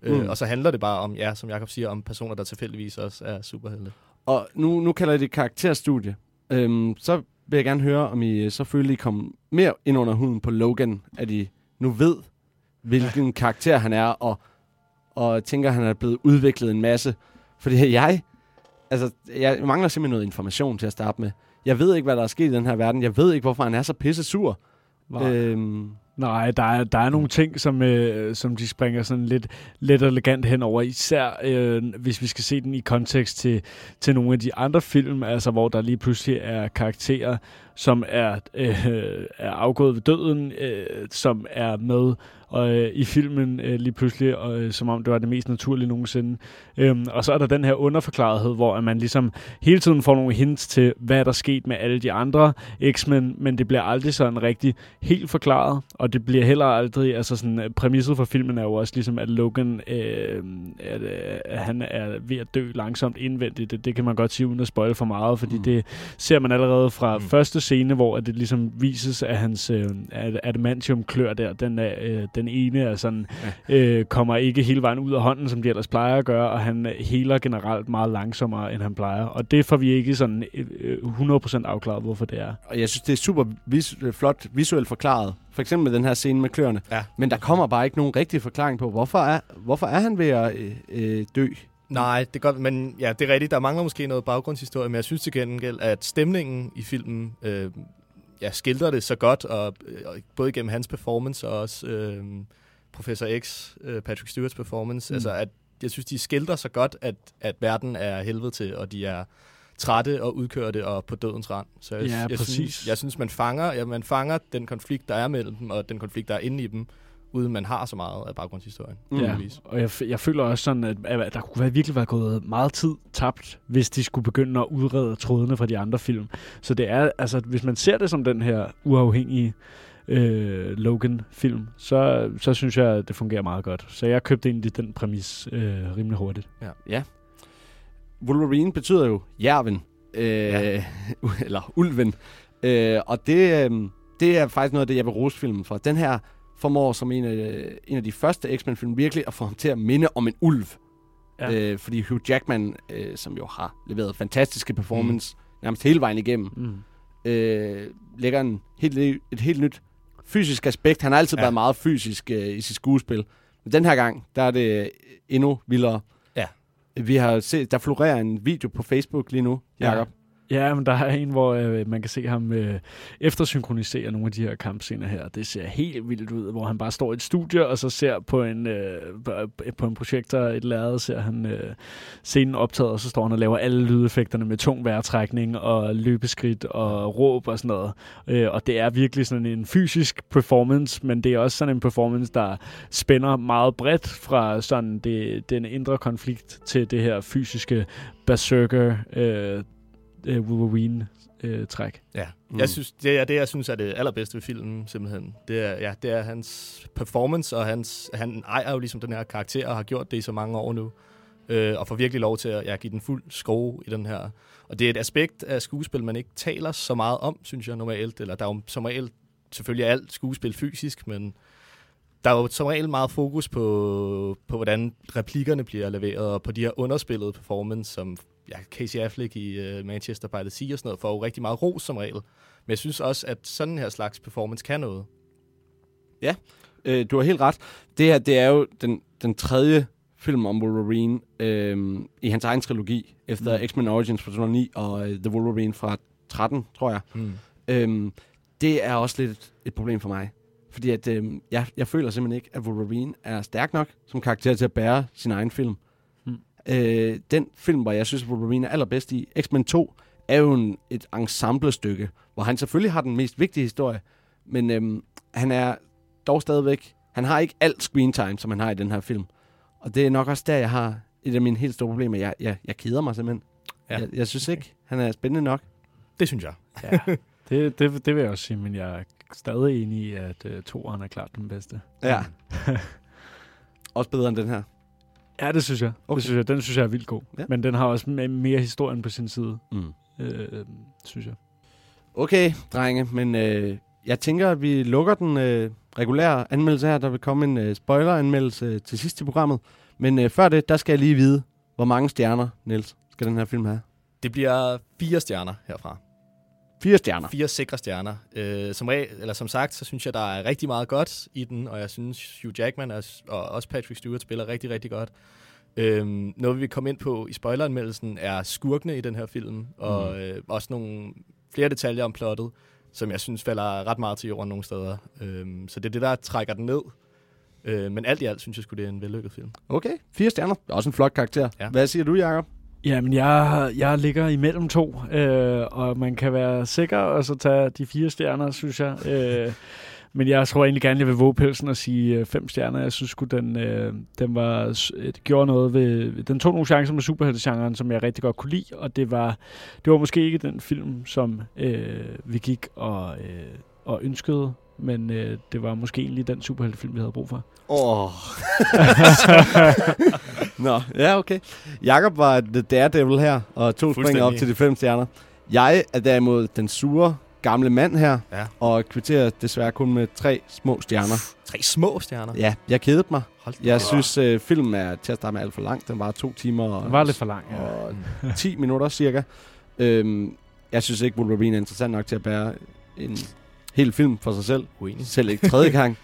Mm.
Mm.
Øh, og så handler det bare om, ja, som Jacob siger, om personer, der tilfældigvis også er superhelte.
Og nu, nu kalder jeg det karakterstudie. Øhm, så vil jeg gerne høre, om I så føler, I kom mere ind under huden på Logan, at I nu ved, hvilken karakter han er, og, og tænker, at han er blevet udviklet en masse. Fordi jeg, altså, jeg mangler simpelthen noget information til at starte med. Jeg ved ikke, hvad der er sket i den her verden. Jeg ved ikke, hvorfor han er så pisse sur.
Nej.
Øhm,
Nej, der er, der er nogle ting, som, øh, som de springer sådan lidt, lidt elegant henover. Især øh, hvis vi skal se den i kontekst til, til nogle af de andre film, altså hvor der lige pludselig er karakterer, som er, øh, er afgået ved døden, øh, som er med og, øh, i filmen øh, lige pludselig, og, øh, som om det var det mest naturlige nogensinde. Øhm, og så er der den her underforklarethed, hvor at man ligesom hele tiden får nogle hints til, hvad er der sket med alle de andre X-Men, men det bliver aldrig sådan rigtig helt forklaret, og det bliver heller aldrig, altså sådan, øh, præmisset for filmen er jo også ligesom, at Logan, øh, at, øh, han er ved at dø langsomt indvendigt. Det, det kan man godt sige, uden at spoil for meget, fordi mm. det ser man allerede fra mm. første scene, hvor at det ligesom vises, at hans øh, at adamantium-klør der, den, er, øh, den ene er sådan, ja. øh, kommer ikke hele vejen ud af hånden, som de ellers plejer at gøre, og han heler generelt meget langsommere, end han plejer. Og det får vi ikke sådan øh, 100% afklaret, hvorfor det er.
Og jeg synes, det er super vis- øh, flot visuelt forklaret. For eksempel med den her scene med kløerne.
Ja.
Men der kommer bare ikke nogen rigtig forklaring på, hvorfor er, hvorfor er han ved at øh, øh, dø?
Nej, det er godt, men ja, det er rigtigt. Der mangler måske noget baggrundshistorie, men jeg synes til gengæld, at stemningen i filmen øh, ja, skildrer det så godt, og, og både gennem hans performance og også øh, Professor X, øh, Patrick Stewarts performance, mm. altså at jeg synes, de skildrer så godt, at, at verden er helvede til, og de er trætte og udkørte og på dødens rand. Så jeg,
Ja,
jeg,
præcis.
synes, jeg synes, man fanger, ja, man fanger den konflikt, der er mellem dem, og den konflikt, der er inde i dem, uden man har så meget af baggrundshistorien.
Ja,
muligvis.
og jeg, jeg føler også sådan, at, at der kunne være, virkelig være gået meget tid tabt, hvis de skulle begynde at udrede trådene fra de andre film. Så det er, altså, hvis man ser det som den her uafhængige øh, Logan-film, så, så synes jeg, at det fungerer meget godt. Så jeg købte egentlig den præmis øh, rimelig hurtigt.
Ja. ja. Wolverine betyder jo jerven. Øh,
Ja.
ja. Eller ulven. Øh, og det, øh, det er faktisk noget af det, jeg vil rose filmen for. Den her formår som en af, en af de første X-Men-film virkelig at få ham til at minde om en ulv.
Ja.
Øh, fordi Hugh Jackman, øh, som jo har leveret fantastiske performance mm. nærmest hele vejen igennem,
Mm.
øh, lægger en helt, et helt nyt fysisk aspekt. Han har altid
Ja.
været meget fysisk øh, i sit skuespil. Men den her gang, der er det endnu vildere.
Ja.
Vi har set, der florerer en video på Facebook lige nu,
Ja.
Jacob.
Ja, Ja, men der er en, hvor øh, man kan se ham øh, eftersynkronisere nogle af de her kampscener her. Det ser helt vildt ud, hvor han bare står i et studie, og så ser på en, øh, på- på en projektor et lærred, ser han øh, scenen optaget, og så står han og laver alle lydeffekterne med tung vejrtrækning og løbeskridt og råb og sådan noget. Øh, og det er virkelig sådan en fysisk performance, men det er også sådan en performance, der spænder meget bredt fra sådan det, den indre konflikt til det her fysiske berserker øh, øh, Wolverine-træk.
Ja,
Mm.
jeg synes, det er det, jeg synes er det allerbedste ved filmen, simpelthen. Det er, ja, det er hans performance, og hans, han ejer jo ligesom den her karakter, og har gjort det i så mange år nu. Øh, og får virkelig lov til at ja, give den fuld skrue i den her. Og det er et aspekt af skuespil, man ikke taler så meget om, synes jeg normalt. Eller der er jo som regel selvfølgelig alt skuespil fysisk, men der er jo som regel meget fokus på, på hvordan replikkerne bliver leveret, og på de her underspillede performance, som ja, Casey Affleck i uh, Manchester by the Sea og sådan noget, får jo rigtig meget ros som regel. Men jeg synes også, at sådan her slags performance kan noget.
Øh, du har helt ret. Det her, det er jo den, den tredje film om Wolverine øh, i hans egen trilogi, efter mm. X-Men Origins fra 2009 og øh, The Wolverine fra 13, tror jeg.
Mm.
Øhm, det er også lidt et, et problem for mig. Fordi at, øhm, jeg, jeg føler simpelthen ikke, at Wolverine er stærk nok som karakter til at bære sin egen film. Øh, den film, hvor jeg synes, at Wolverine er allerbedst i, X-Men 2, er jo en, et ensemblestykke, hvor han selvfølgelig har den mest vigtige historie, men øhm, han er dog stadigvæk, han har ikke alt screen time, som han har i den her film. Og det er nok også der, jeg har et af mine helt store problemer. Jeg, jeg, jeg keder mig simpelthen.
Ja.
Ja. Jeg, jeg synes ikke, han er spændende nok.
Det synes jeg.
Ja. Det, det, det vil jeg også sige, men jeg er stadig enig i, at uh, toeren er klart den bedste.
Ja. Også bedre end den her.
Ja, det synes jeg. Okay. Det synes jeg. Den synes jeg er vildt god.
Ja.
Men den har også me- mere historien på sin side,
Mm.
øh, synes jeg.
Okay, drenge, men øh, jeg tænker, at vi lukker den øh, regulære anmeldelse her. Der vil komme en øh, spoiler-anmeldelse øh, til sidst i programmet. Men øh, før det, der skal jeg lige vide, hvor mange stjerner, Niels, skal den her film have?
Det bliver fire stjerner herfra.
Fire stjerner.
Fire sikre stjerner. Øh, som, eller som sagt, så synes jeg, der er rigtig meget godt i den, og jeg synes, Hugh Jackman er, og også Patrick Stewart spiller rigtig, rigtig godt. Øhm, noget, vi vil komme ind på i spoileranmeldelsen, er skurkene i den her film, og
Mm.
øh, også nogle flere detaljer om plottet, som jeg synes falder ret meget til jorden nogle steder. Øhm, så det er det, der trækker den ned. Øh, men alt i alt synes jeg sgu, det er en vellykket film.
Okay, fire stjerner. Også en flot karakter.
Ja.
Hvad siger du, Jacob?
Jamen, jeg, jeg ligger imellem to, øh, og man kan være sikker og så tage de fire stjerner, synes jeg. Øh, men jeg tror egentlig gerne, jeg vil våge pelsen og sige øh, fem stjerner. Jeg synes sgu, den, øh, den var, øh, det gjorde noget ved... Den tog nogle chancer med superheltegenren, som jeg rigtig godt kunne lide, og det var, det var måske ikke den film, som øh, vi gik og, øh, og ønskede, men øh, det var måske egentlig den superheltefilm, vi havde brug for.
Åh. Oh. Nå, ja, okay. Jakob var The Daredevil her, og to springer op til de fem stjerner. Jeg er derimod den sure gamle mand her,
Ja.
og kvitterer desværre kun med tre små stjerner.
Tre små stjerner.
Ja, jeg kedede mig.
Hold da
Jeg synes, øh, filmen er til at starte med alt for lang. Den var to timer og,
Den var lidt for lang, ja.
og 10 minutter cirka. Øhm, jeg synes ikke, Wolverine er interessant nok til at bære en hel film for sig selv.
Uenig.
Selv ikke tredje gang.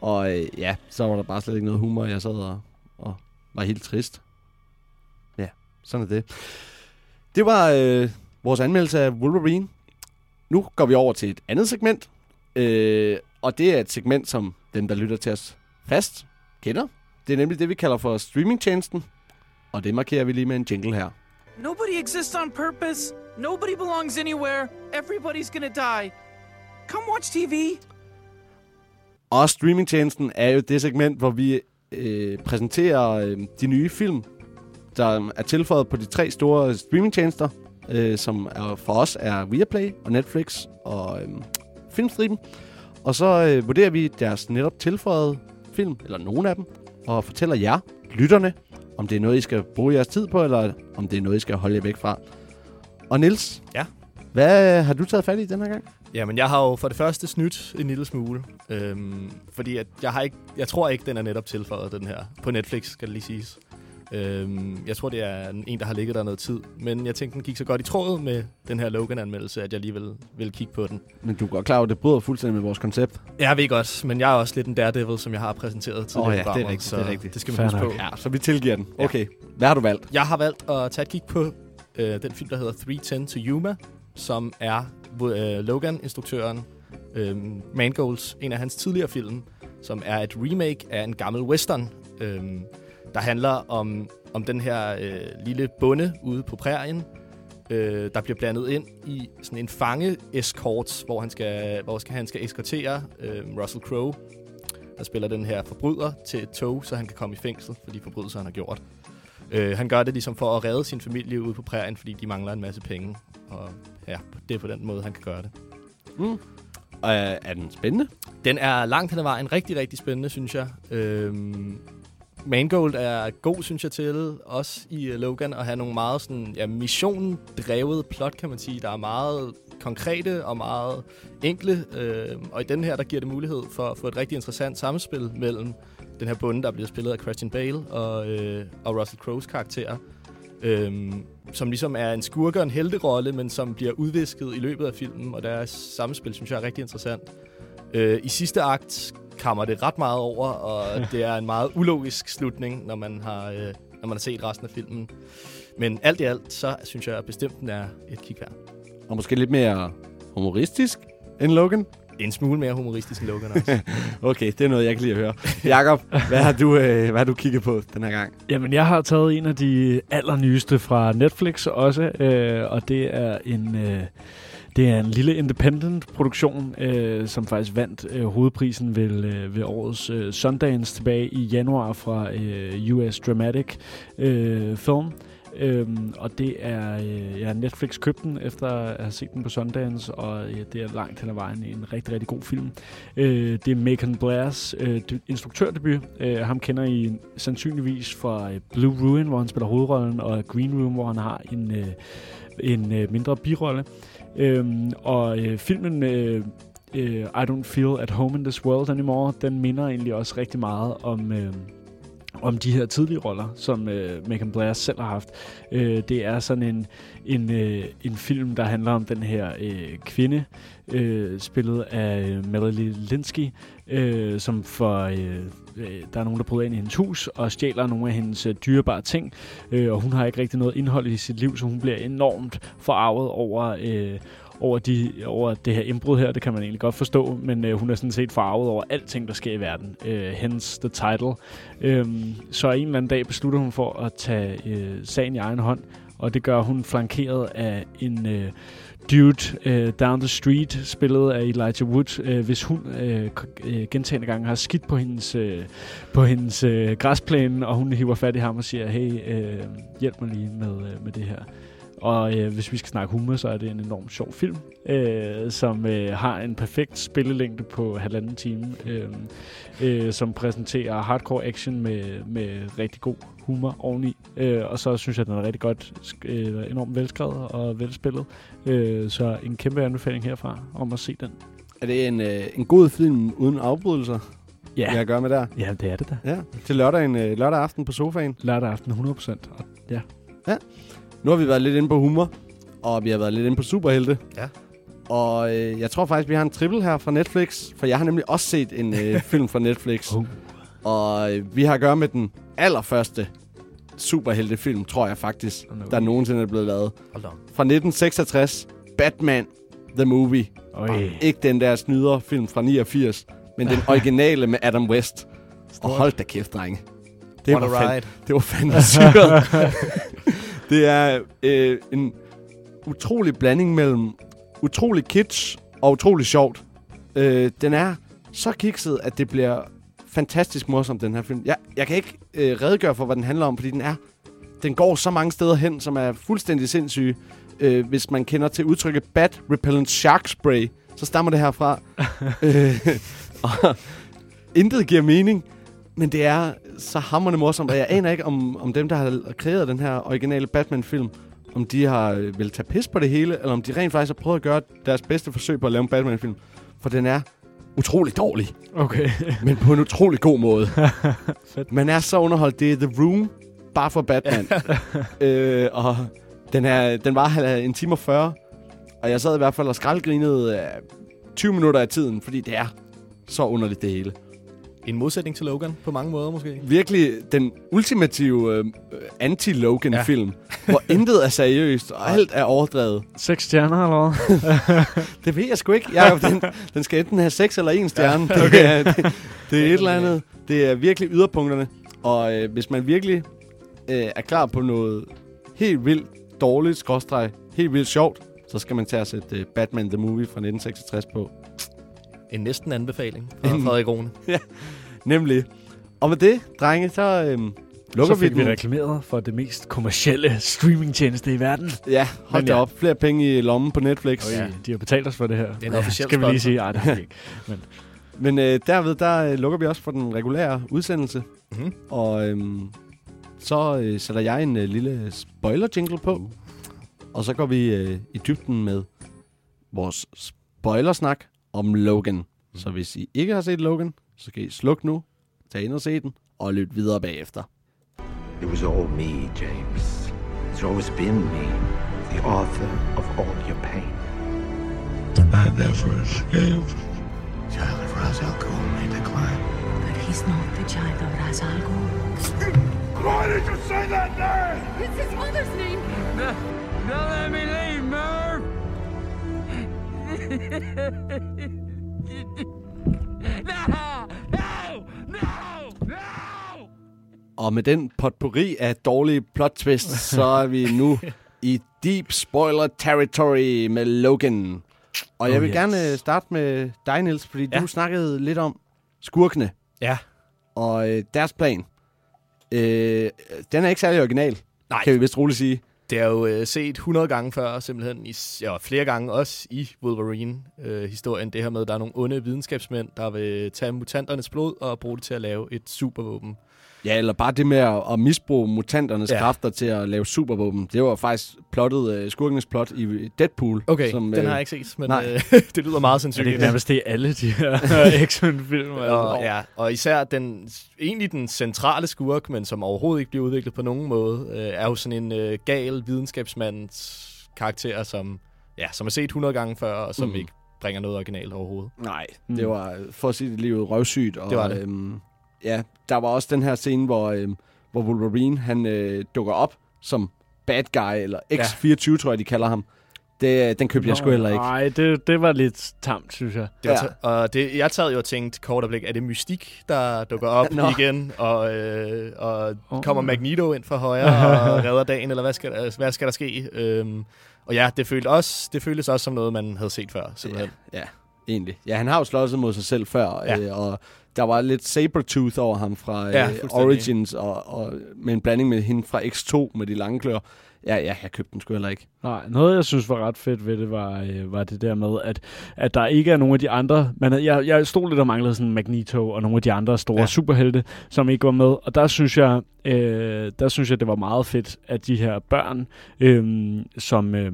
Og øh, ja, så var der bare slet ikke noget humor. Jeg sad og, og var helt trist. Ja, sådan er det. Det var øh, vores anmeldelse af Wolverine. Nu går vi over til et andet segment. Øh, og det er et segment, som dem, der lytter til os fast, kender. Det er nemlig det, vi kalder for streamingtjenesten. Og det markerer vi lige med en jingle her.
Nobody exists on purpose. Nobody belongs anywhere. Everybody's gonna die. Come watch TV.
Og streamingtjenesten er jo det segment, hvor vi øh, præsenterer øh, de nye film, der er tilføjet på de tre store streamingtjenester, øh, som er, for os er Viaplay og Netflix og øh, Filmstriben. Og så øh, vurderer vi deres netop tilføjede film, eller nogle af dem, og fortæller jer, lytterne, om det er noget, I skal bruge jeres tid på, eller om det er noget, I skal holde jer væk fra. Og Nils,
Ja?
Hvad har du taget fat i den her gang?
Jamen, jeg har jo for det første snydt en lille smule. Øhm, fordi at jeg, har ikke, jeg tror ikke, den er netop tilføjet, den her. På Netflix, skal det lige siges. Øhm, jeg tror, det er en, der har ligget der noget tid. Men jeg tænkte, den gik så godt i tråd med den her Logan-anmeldelse, at jeg lige vil, kigge på den.
Men du er godt klar over, at det bryder fuldstændig med vores koncept.
Jeg ved godt, men jeg er også lidt en daredevil, som jeg har præsenteret tidligere i
ja, det er rigtigt,
så
det er rigtigt.
Det skal man
Fair
huske
nok.
på.
Ja, så vi tilgiver den. Okay, hvad har du valgt?
Jeg har valgt at tage et kig på øh, den film, der hedder 310 to Yuma, som er øh, Logan-instruktøren øh, Mangolds, en af hans tidligere film, som er et remake af en gammel western, øh, der handler om, om den her øh, lille bonde ude på prærien, øh, der bliver blandet ind i sådan en fange-escort, hvor han skal, hvor skal, han skal eskortere øh, Russell Crowe, der spiller den her forbryder, til et tog, så han kan komme i fængsel for de forbrydelser, han har gjort. Øh, han gør det ligesom for at redde sin familie ude på prærien, fordi de mangler en masse penge. Og ja, det er på den måde, han kan gøre det.
Mm. Og er, er den spændende?
Den er langt hen ad vejen rigtig, rigtig spændende, synes jeg. Øhm, Mangold er god, synes jeg, til også i uh, Logan at have nogle meget sådan, ja, mission-drevet plot, kan man sige. Der er meget konkrete og meget enkle. Øh, og i den her, der giver det mulighed for at få et rigtig interessant samspil mellem den her bonde, der bliver spillet af Christian Bale, og, øh, og Russell Crowes karakter. Øhm, som ligesom er en skurke og en helterolle, men som bliver udvisket i løbet af filmen, og deres samspil, synes jeg, er rigtig interessant. Øh, I sidste akt kammer det ret meget over, og det er en meget ulogisk slutning, når man har, øh, når man har set resten af filmen. Men alt i alt, så synes jeg bestemt, den er et kig værd.
Og måske lidt mere humoristisk end Logan?
En smule mere humoristisk end Logan også.
okay, det er noget, jeg kan lide at høre. Jakob, hvad har du, øh, hvad har du kigget på den her gang?
Jamen, jeg har taget en af de allernyeste fra Netflix også, øh, og det er en... Øh, det er en lille independent produktion, øh, som faktisk vandt øh, hovedprisen ved, øh, ved årets øh, Sundance tilbage i januar fra øh, US Dramatic øh, Film. Øhm, og det er, øh, ja, Netflix købte den efter at have set den på Sundance, og øh, det er langt hen ad vejen en rigtig, rigtig god film. Øh, det er Macon Blairs øh, instruktørdebut. Øh, ham kender I sandsynligvis fra øh, Blue Ruin, hvor han spiller hovedrollen, og Green Room, hvor han har en, øh, en øh, mindre birolle. Øhm, og øh, filmen øh, øh, I Don't Feel at Home in This World Anymore, den minder egentlig også rigtig meget om... Øh, om de her tidlige roller, som øh, Megan Blair selv har haft. Øh, det er sådan en, en, øh, en film, der handler om den her øh, kvinde, øh, spillet af øh, Melody Melanie Linsky, øh, som for... Øh, øh, der er nogen, der bryder ind i hendes hus og stjæler nogle af hendes øh, dyrebare ting, øh, og hun har ikke rigtig noget indhold i sit liv, så hun bliver enormt forarvet over... Øh, over, de, over det her indbrud her, det kan man egentlig godt forstå, men øh, hun er sådan set farvet over alting, der sker i verden. Øh, hence the title. Øh, så en eller anden dag beslutter hun for at tage øh, sagen i egen hånd, og det gør hun flankeret af en øh, dude øh, down the street, spillet af Elijah Wood, øh, hvis hun øh, øh, gentagende gange har skidt på hendes, øh, på hendes øh, græsplæne, og hun hiver fat i ham og siger, hey, øh, hjælp mig lige med, øh, med det her. Og øh, hvis vi skal snakke humor, så er det en enormt sjov film, øh, som øh, har en perfekt spillelængde på halvanden time, øh, øh, som præsenterer hardcore action med, med rigtig god humor oveni. Øh, og så synes jeg, den er rigtig godt, øh, enormt velskrevet og velspillet. Øh, så en kæmpe anbefaling herfra om at se den.
Er det en, øh, en god film uden afbrydelser?
Ja.
Jeg gør med der.
Ja, det er det da.
Ja, til lørdag, en, øh, lørdag aften på sofaen.
Lørdag aften 100%. Og, ja.
Ja. Nu har vi været lidt inde på humor, og vi har været lidt inde på superhelte.
Ja.
Og øh, jeg tror faktisk, vi har en triple her fra Netflix, for jeg har nemlig også set en øh, film fra Netflix.
Oh.
Og øh, vi har at gøre med den allerførste superheltefilm, tror jeg faktisk,
Oh, no.
der nogensinde er blevet lavet.
Hold op.
Fra 1966, Batman The Movie.
Øj.
Ikke den der snyderfilm fra 89, men den originale med Adam West. Og hold da kæft, drenge. Det
What
var,
a
fand,
ride.
det var fandme syret. det er øh, en utrolig blanding mellem utrolig kitsch og utrolig sjovt. Øh, den er så kikset, at det bliver fantastisk morsomt, den her film. Jeg, jeg kan ikke øh, redegøre for, hvad den handler om, fordi den er den går så mange steder hen, som er fuldstændig sindssyge. Øh, hvis man kender til udtrykket Bat Repellent Shark Spray, så stammer det herfra. øh, og intet giver mening, men det er så hammerende morsomt, og jeg aner ikke, om, om dem, der har kreeret den her originale Batman-film, om de har øh, vil tage pis på det hele, eller om de rent faktisk har prøvet at gøre deres bedste forsøg på at lave en Batman-film. For den er utrolig dårlig,
Okay.
men på en utrolig god måde.
Fedt.
Man er så underholdt. Det er The Room, bare for Batman. øh, og den, er, den var en time og 40, og jeg sad i hvert fald og skraldgrinede øh, 20 minutter af tiden, fordi det er så underligt det hele.
En modsætning til Logan på mange måder måske.
Virkelig den ultimative øh, anti-Logan-film, ja. hvor intet er seriøst, og alt er overdrevet.
Seks stjerner eller hvad?
Det ved jeg sgu ikke. Jeg, den, den skal enten have 6 eller 1 stjerne. Ja, okay. det, er, det, det er et eller andet. Det er virkelig yderpunkterne. Og øh, hvis man virkelig øh, er klar på noget helt vildt dårligt, skråstreg, helt vildt sjovt, så skal man tage og sætte øh, Batman The Movie fra 1966 på.
En næsten anbefaling fra Frederik Rune.
Nemlig. Og med det, drenge, så øh, lukker
så fik
vi
vi
den.
reklameret for det mest kommercielle streamingtjeneste i verden.
Ja, hold da
ja.
op. Flere penge i lommen på Netflix.
Ja. De har betalt os for det her.
Det er en officiel
Skal vi lige sige? Ej, det har vi ikke. Men
Men øh, derved, der øh, lukker vi også for den regulære udsendelse.
Mhm.
Og øhm, så øh, sætter jeg en øh, lille spoiler-jingle på. Og så går vi øh, i dybden med vores spoilersnak om Logan. Så hvis I ikke har set Logan, så kan I slukke nu, tage ind og se den, og lytte videre bagefter.
It was all me, James. It's always been me, the author of all your pain.
I never escaped.
Child of Ra's al Ghul may decline.
But he's not the child of Ra's al Ghul.
Why did you say that name?
It's his mother's name.
Don't let me leave, Merv! No! No! No! No!
Og med den potpourri af dårlige plot twists, så er vi nu i deep spoiler territory med Logan. Og jeg
Oh,
vil
yes.
gerne starte med dig, Niels, fordi
Ja.
du snakkede lidt om skurkene
Ja.
og øh, deres plan. Øh, den er ikke særlig original.
Nej.
kan vi vist roligt sige.
Det er jo øh, set 100 gange før, simpelthen, i, ja, flere gange også i Wolverine-historien. det her med, at der er nogle onde videnskabsmænd, der vil tage mutanternes blod og bruge det til at lave et supervåben.
Ja, eller bare det med at, at misbruge mutanternes
Ja.
ja. kræfter til at lave supervåben. Det var faktisk plottet, uh, skurkenes plot i Deadpool.
Okay,
som,
den
øh,
har jeg ikke set, men
nej.
øh, det lyder meget
Er det
sandsynligt.
ikke nærmest det er alle de her X-Men-film?
Og, ja, og især den, egentlig den centrale skurk, men som overhovedet ikke bliver udviklet på nogen måde, øh, er jo sådan en øh, gal videnskabsmands karakter, som, ja, som er set 100 gange før, og som
Mm.
ikke bringer noget originalt overhovedet.
Nej,
Mm.
det var for at sige det livet røvsygt. Og,
Det var det.
Øhm, ja, der var også den her scene, hvor, øhm, hvor Wolverine han øh, dukker op som bad guy, eller X24 tror jeg, de kalder ham. Det, den købte jeg sgu heller ikke.
Nej, det, det var lidt tamt, synes jeg.
Det var
Ja.
ja. og det, jeg sad jo og tænkte kort øjeblik, er det mystik, der dukker op
Nå.
igen, og, øh, og
Åh.
kommer Magneto ind fra højre og redder dagen, eller hvad skal, der, hvad skal der ske? Øhm, og ja, det, følte også, det føltes også som noget, man havde set før, simpelthen.
Ja, egentlig. Ja, han har jo slået mod sig selv før,
Ja.
øh, og der var lidt Sabretooth over ham fra
Ja,
øh. Origins, og, og med en blanding med hende fra X2 med de lange klør. Ja, ja, jeg købte den sgu heller ikke.
Nej, noget jeg synes var ret fedt ved det, var, øh, var det der med, at, at der ikke er nogen af de andre... Man, jeg, jeg stod lidt og manglede sådan Magneto og nogle af de andre store
ja.
superhelte, som ikke var med. Og der synes jeg, øh, der synes jeg det var meget fedt, at de her børn, øh, som... Øh,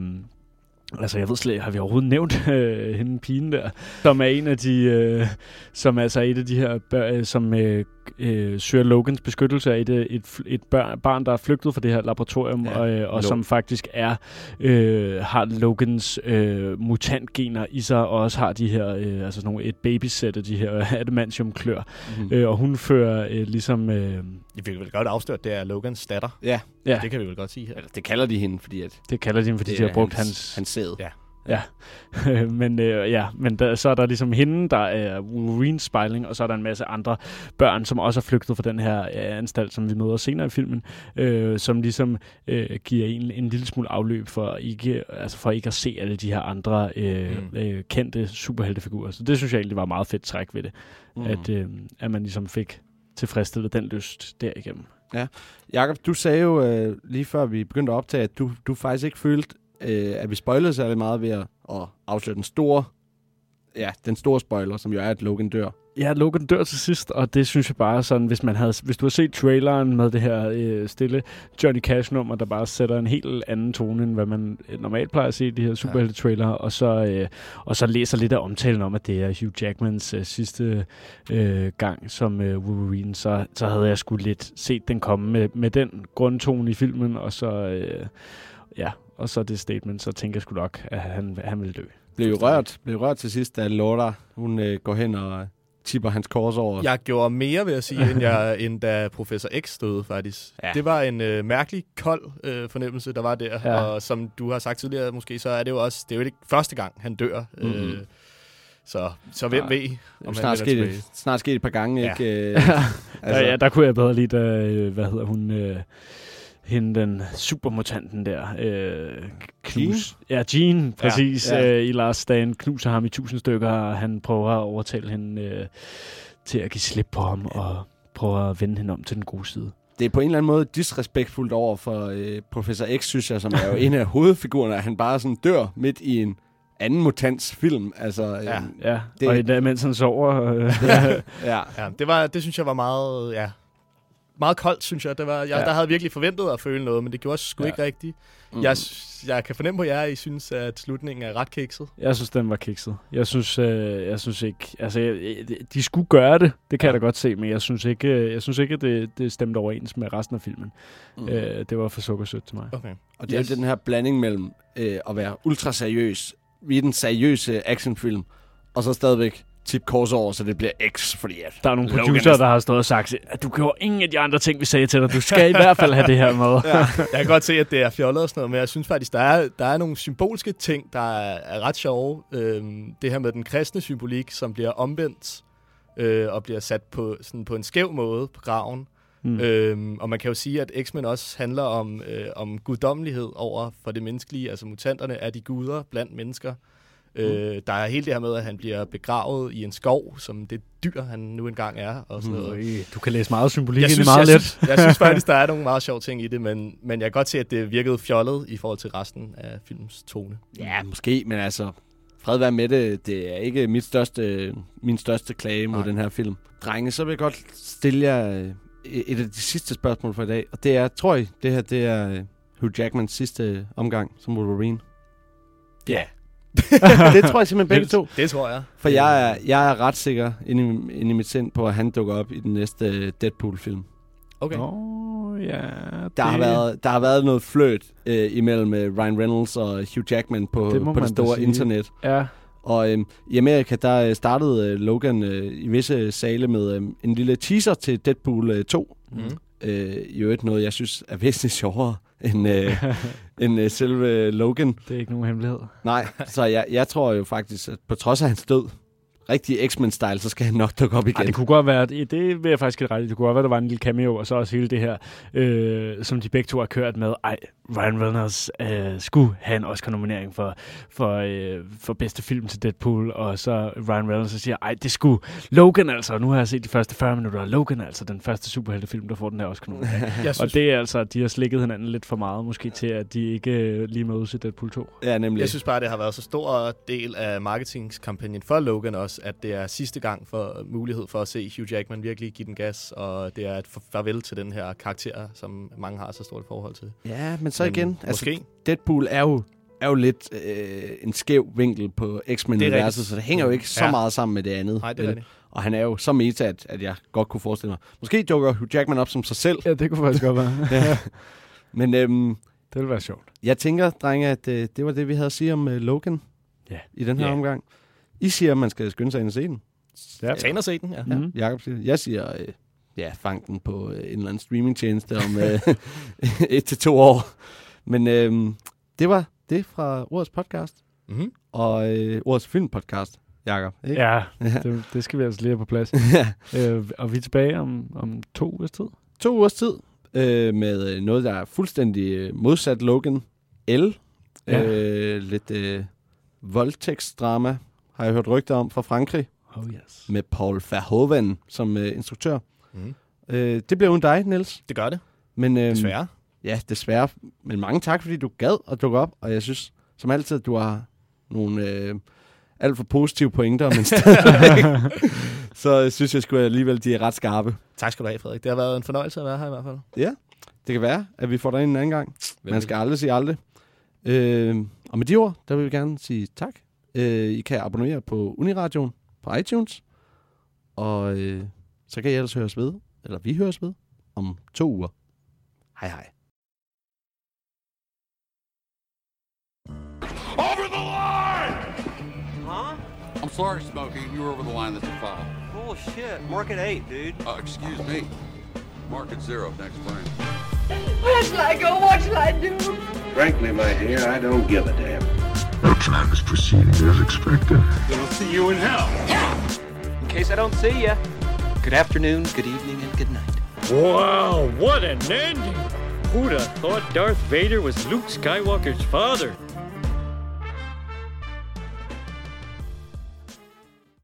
Altså, jeg ved slet ikke, har vi overhovedet nævnt øh, hende pigen der, som er en af de, øh, som altså er et af de her bør, øh, som øh, øh, søger Logans beskyttelse af et, øh, et, et børn, barn, der er flygtet fra det her laboratorium,
Ja,
og, øh, og som faktisk er, øh, har Logans øh, mutantgener i sig, og også har de her, øh, altså sådan nogle, et babysæt af de her adamantium-klør.
Mhm.
Øh, og hun fører øh, ligesom... Øh,
Vi vil vel godt afsløre, at det er Logans datter.
Ja,
ja,
Det kan vi vel godt sige her.
eller det kalder de hende, fordi at
det kalder de hende, fordi de har brugt hans,
hans sæd.
Ja.
Ja, men, øh, ja, men der, så er der ligesom hende, der er Wolverine spejling, og så er der en masse andre børn, som også er flygtet fra den her øh, anstalt, som vi møder senere i filmen, øh, som ligesom øh, giver en en lille smule afløb for ikke, altså for ikke at se alle de her andre øh,
Mm.
øh, kendte superheltefigurer. Så det synes jeg egentlig var meget fedt træk ved det,
Mm.
at, øh, at man ligesom fik tilfredsstillet den lyst derigennem.
Jakob, du sagde jo øh, lige før vi begyndte at optage, at du, du faktisk ikke følte, øh, at vi spoilede særlig meget ved at, at afsløre den store, ja, den store spoiler, som jo er, at Logan dør.
Ja, Logan dør til sidst, og det synes jeg bare sådan, hvis, man havde, hvis du har set traileren med det her øh, stille Johnny Cash-nummer, der bare sætter en helt anden tone, end hvad man øh, normalt plejer at se i de her superhelte-trailer, og, så, øh, og så læser lidt af omtalen om, at det er Hugh Jackmans øh, sidste øh, gang som øh, Wolverine, så, så havde jeg sgu lidt set den komme med, med den grundtone i filmen, og så, øh, ja, og så det statement, så tænker jeg sgu nok, at han, han vil dø.
Blev jo rørt, blev rørt til sidst, da Laura, hun øh, går hen og tipper hans kors over.
Jeg gjorde mere, vil jeg sige, end, jeg, end da Professor X stod, faktisk.
Ja.
Ja. Det var en øh, mærkelig, kold øh, fornemmelse, der var der.
Ja.
Ja. Og som du har sagt tidligere, måske, så er det jo også, det er jo ikke første gang, han dør.
Mhm.
Øh, så, så hvem
Nej.
ved, om han
snart,
vender
sket,
tilbage.
snart sket et par gange,
Ja.
ikke? Øh,
Altså, der, ja, der kunne jeg bedre lide, da, øh, hvad hedder hun, øh, hende den supermutanten der, øh, knus. Ja, Jean, præcis.
Ja,
Ja,
ja.
Øh, I Last Stand knuser ham i tusind stykker, og han prøver at overtale hende øh, til at give slip på ham, og prøver at vende hende om til den gode side.
det er på en eller anden måde disrespektfuldt over for øh, Professor X, synes jeg, som er jo en af hovedfigurerne, at han bare sådan dør midt i en anden mutants film. Altså, øh,
Ja.
Ja,
Det-
og endda, mens han sover. Øh,
ja.
Ja, det, var, det synes jeg var meget, ja, meget koldt, synes jeg. Det var, jeg
Ja.
der havde virkelig forventet at føle noget, men det gjorde sgu
Ja.
ikke rigtigt.
Mm.
Jeg, jeg kan fornemme på jer, at I synes, at slutningen er ret kikset.
jeg synes, den var kikset. Jeg synes, øh, jeg synes ikke... Altså, jeg, de skulle gøre det, det kan
Ja.
jeg da godt se, men jeg synes ikke, øh, jeg synes ikke at det, det stemte overens med resten af filmen.
Mm.
Øh, det var for sukkersødt til mig.
Okay.
Og det er jo den her blanding mellem øh, at være ultra seriøs, vi er den seriøse actionfilm, og så stadigvæk tip kors over, så det bliver X, fordi at
Der er nogle producer,
er-
der har stået og sagt, at du gjorde ingen af de andre ting, vi sagde til dig. Du skal i hvert fald have det her med.
ja. Jeg kan godt se, at det er fjollet og sådan noget, men jeg synes faktisk, der er, der er nogle symbolske ting, der er, er ret sjove. Øhm, det her med den kristne symbolik, som bliver omvendt øh, og bliver sat på, sådan på en skæv måde på graven.
Mm.
Øhm, og man kan jo sige, at X-Men også handler om, øh, om guddommelighed over for det menneskelige. Altså mutanterne er de guder blandt mennesker. Øh, der er hele det her med, at han bliver begravet i en skov, som det dyr, han nu engang er, og sådan noget.
Du kan læse meget symbolik
Jeg
i
synes,
meget
jeg,
let.
Synes, jeg synes faktisk, der er nogle meget sjove ting i det, men, men jeg kan godt se, at det virkede fjollet i forhold til resten af filmens tone.
Ja, måske, men altså, fred være med det. Det er ikke mit største, min største klage mod
Nej.
den her film. Drenge, så vil jeg godt stille jer øh, et af de sidste spørgsmål for i dag. Og det er, tror I, det her det er øh, Hugh Jackmans sidste omgang som Wolverine?
Ja.
det tror jeg simpelthen begge to.
Det tror jeg.
For jeg er, jeg er ret sikker inde i, inde i mit sind på, at han dukker op i den næste Deadpool-film.
Okay.
Åh, ja.
Der, har været, der har været noget fløt øh, imellem øh, Ryan Reynolds og Hugh Jackman på
Det
på det store internet.
Ja.
Og øhm, i Amerika, der øh, startede øh, Logan øh, i visse sale med øh, en lille teaser til Deadpool øh, 2.
Mhm.
Øh, I øvrigt noget, jeg synes er væsentligt sjovere end, øh, end øh, selve Logan.
Det er ikke nogen hemmelighed.
Nej, så jeg, jeg tror jo faktisk, at på trods af hans død, rigtig X-Men-style, så skal han nok dukke op igen.
Ej, det kunne godt være, det, det vil jeg faktisk give dig ret i. Det kunne godt være, der var en lille cameo, og så også hele det her, øh, som de begge to har kørt med. Ej, Ryan Reynolds øh, skulle have en Oscar-nominering for, for, øh, for bedste film til Deadpool, og så Ryan Reynolds så siger, ej, det skulle Logan altså. Nu har jeg set de første 40 minutter, og Logan altså den første superheltefilm, der får den her Oscar-nominering.
Jeg
og
synes-
det er altså, at de har slikket hinanden lidt for meget, måske til, at de ikke øh, lige mødes i Deadpool 2.
Ja, nemlig.
Jeg synes bare, det har været så stor del af marketingskampagnen for Logan også, at det er sidste gang for mulighed for at se Hugh Jackman virkelig give den gas, og det er et farvel til den her karakter, som mange har så stort forhold til.
Ja, men så igen, altså,
måske.
Deadpool er jo, er jo lidt øh, en skæv vinkel på
Det er
X-Men-universet, så det hænger jo ikke så
Ja.
meget sammen med det andet.
Nej, det er rigtigt.
Og han er jo så meta, at, at jeg godt kunne forestille mig. Måske dukker Hugh Jackman op som sig selv.
Ja, det kunne faktisk godt være.
ja. Men øhm,
Det ville være sjovt.
jeg tænker, drenge, at øh, det var det, vi havde at sige om øh, Logan
Ja.
i den her
Ja.
omgang. I siger, at man skal skynde sig ind og se den.
Ja.
Tag ind og se den, ja.
Ja,
Mhm.
Jakob siger. Jeg siger, øh, ja, fang den på øh, en eller anden streamingtjeneste om øh, et til to år. Men øh, det var det fra Ordets podcast.
Mm-hmm.
Og øh, Ordets filmpodcast, Jakob. Ikke?
Ja, det, det skal vi altså lige have på plads.
ja.
øh, og vi er tilbage om, om to ugers tid.
To ugers tid øh, med øh, noget, der er fuldstændig øh, modsat Logan. L.
Ja.
Øh, lidt øh, voldtægtsdrama, har jeg hørt rygter om fra Frankrig.
Oh yes.
Med Paul Verhoeven som øh, instruktør.
Mm.
Øh, det blev uden dig, Niels.
Det gør det.
Men, øhm,
Desværre.
Ja, desværre. Men mange tak, fordi du gad at dukke op. Og jeg synes, som altid, du har nogle øh, alt for positive pointer. Men så jeg synes jeg skulle alligevel, de er ret skarpe.
Tak skal du have, Frederik. Det har været en fornøjelse at være her i hvert fald.
Ja, det kan være, at vi får dig ind en anden gang. Man skal aldrig sige aldrig. Øh, og med de ord, der vil vi gerne sige tak. Øh, I kan abonnere på Uniradioen på iTunes. Og øh, så kan I ellers høres ved, eller vi høres ved, om to uger. Hej hej.
Over the line! Huh? I'm sorry, Smokey. You were over the line. That's a foul.
Bullshit. Mark at eight, dude.
Uh, excuse me. Mark at zero next frame.
Where shall I go? What shall I do?
Frankly, my dear, I don't give a damn.
Our plan is proceeding as expected.
Then I'll see you in hell.
In case I don't see ya. Good afternoon, good evening, and good night.
Wow, what an ending! Who'd have thought Darth Vader was Luke Skywalker's father?